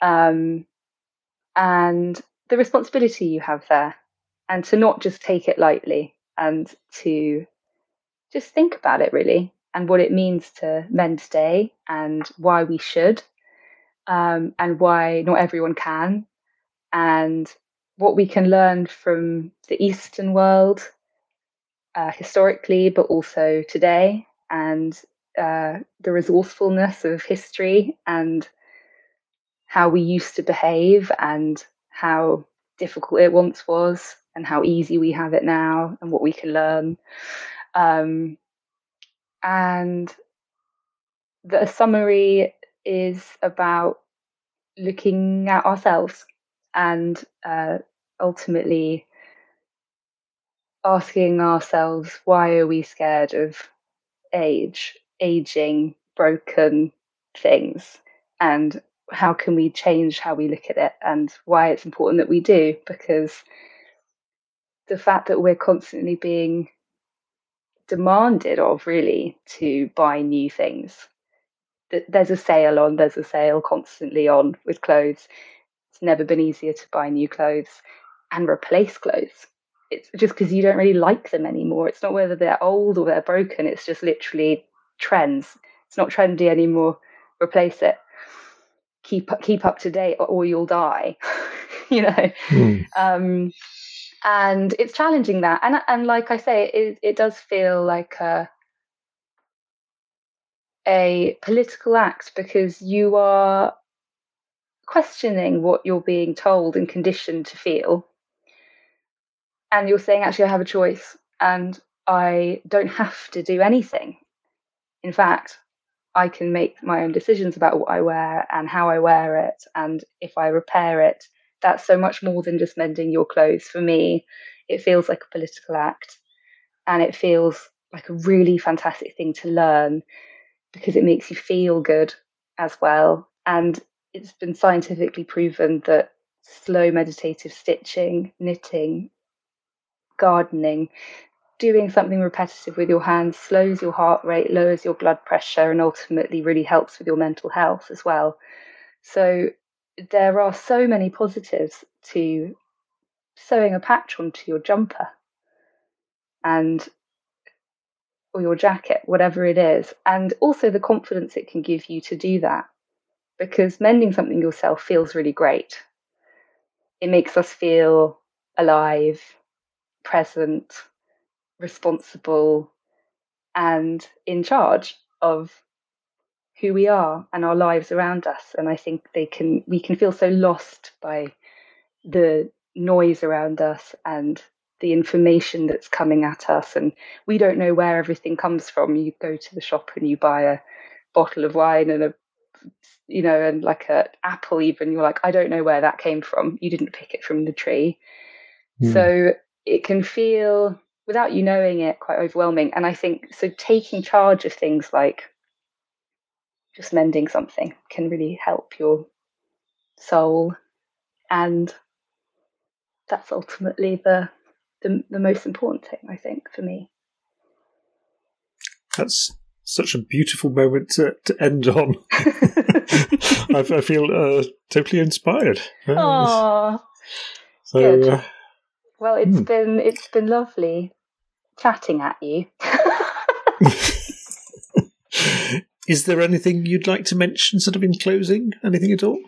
Um, and the responsibility you have there, and to not just take it lightly and to just think about it really and what it means to mend today and why we should um, and why not everyone can and what we can learn from the Eastern world uh, historically, but also today, and uh, the resourcefulness of history and how we used to behave and how difficult it once was and how easy we have it now and what we can learn. Um, and the summary is about looking at ourselves and uh, ultimately asking ourselves why are we scared of age, aging, broken things, and how can we change how we look at it? And why it's important that we do? Because the fact that we're constantly being demanded of really to buy new things. There's a sale on there's a sale constantly on with clothes. It's never been easier to buy new clothes and replace clothes it's just because you don't really like them anymore. It's not whether they're old or they're broken it's just literally trends. It's not trendy anymore. Replace it. Keep keep up to date or you'll die [LAUGHS] you know? Mm. um, and it's challenging that. And and like i say it, it does feel like a a political act because you are questioning what you're being told and conditioned to feel and you're saying actually i have a choice and i don't have to do anything in fact I can make my own decisions about what I wear and how I wear it. And if I repair it, that's so much more than just mending your clothes. For me, it feels like a political act and it feels like a really fantastic thing to learn because it makes you feel good as well. And it's been scientifically proven that slow meditative stitching, knitting, gardening doing something repetitive with your hands slows your heart rate, lowers your blood pressure, and ultimately really helps with your mental health as well. So there are so many positives to sewing a patch onto your jumper and or your jacket, whatever it is, and also the confidence it can give you to do that. Because mending something yourself feels really great. It makes us feel alive, present, responsible and in charge of who we are and our lives around us. And i think they can we can feel so lost by the noise around us and the information that's coming at us. And we don't know where everything comes from. You go to the shop and you buy a bottle of wine and a you know and like a apple even. You're like i don't know where that came from. You didn't pick it from the tree. Mm. so it can feel without you knowing it, quite overwhelming. And I think so taking charge of things like just mending something can really help your soul. And that's ultimately the the, the most important thing, I think, for me. That's such a beautiful moment to, to end on. [LAUGHS] [LAUGHS] I, I, feel uh, totally inspired. [LAUGHS] Aww. So, Good. Uh, well, it's hmm. been it's been lovely chatting at you. [LAUGHS] Is there anything you'd like to mention, sort of in closing? Anything at all?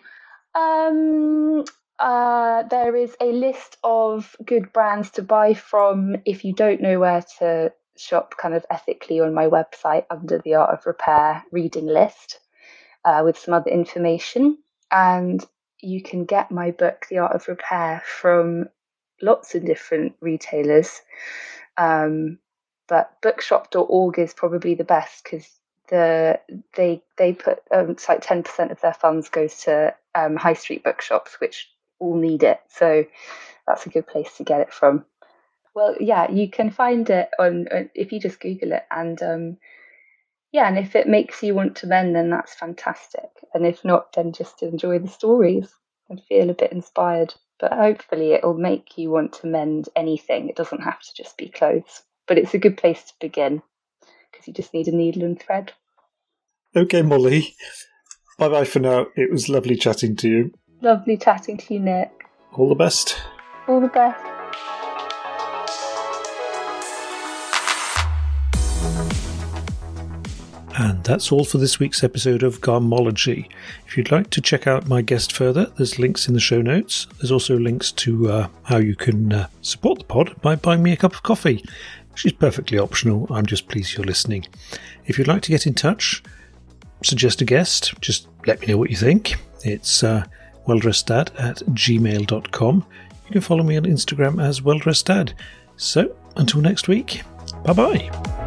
Um, uh, there is a list of good brands to buy from if you don't know where to shop kind of ethically on my website under the Art of Repair reading list uh, with some other information. And you can get my book, The Art of Repair, from lots of different retailers. Um, but bookshop.org is probably the best because the they they put um, it's like ten percent of their funds goes to um, high street bookshops, which all need it. So that's a good place to get it from. Well, yeah, you can find it on if you just Google it, and um, yeah, and if it makes you want to mend, then that's fantastic. And if not, then just enjoy the stories and feel a bit inspired but hopefully it'll make you want to mend anything. It doesn't have to just be clothes, but it's a good place to begin because you just need a needle and thread. Okay, Molly. Bye bye for now. It was lovely chatting to you. Lovely chatting to you, Nick. All the best. All the best. And that's all for this week's episode of Garmentology. If you'd like to check out my guest further, there's links in the show notes. There's also links to uh, how you can uh, support the pod by buying me a cup of coffee, is perfectly optional. I'm just pleased you're listening. If you'd like to get in touch, suggest a guest, just let me know what you think. It's uh, welldresseddad at gmail.com. You can follow me on Instagram as welldresseddad. So, until next week, bye bye.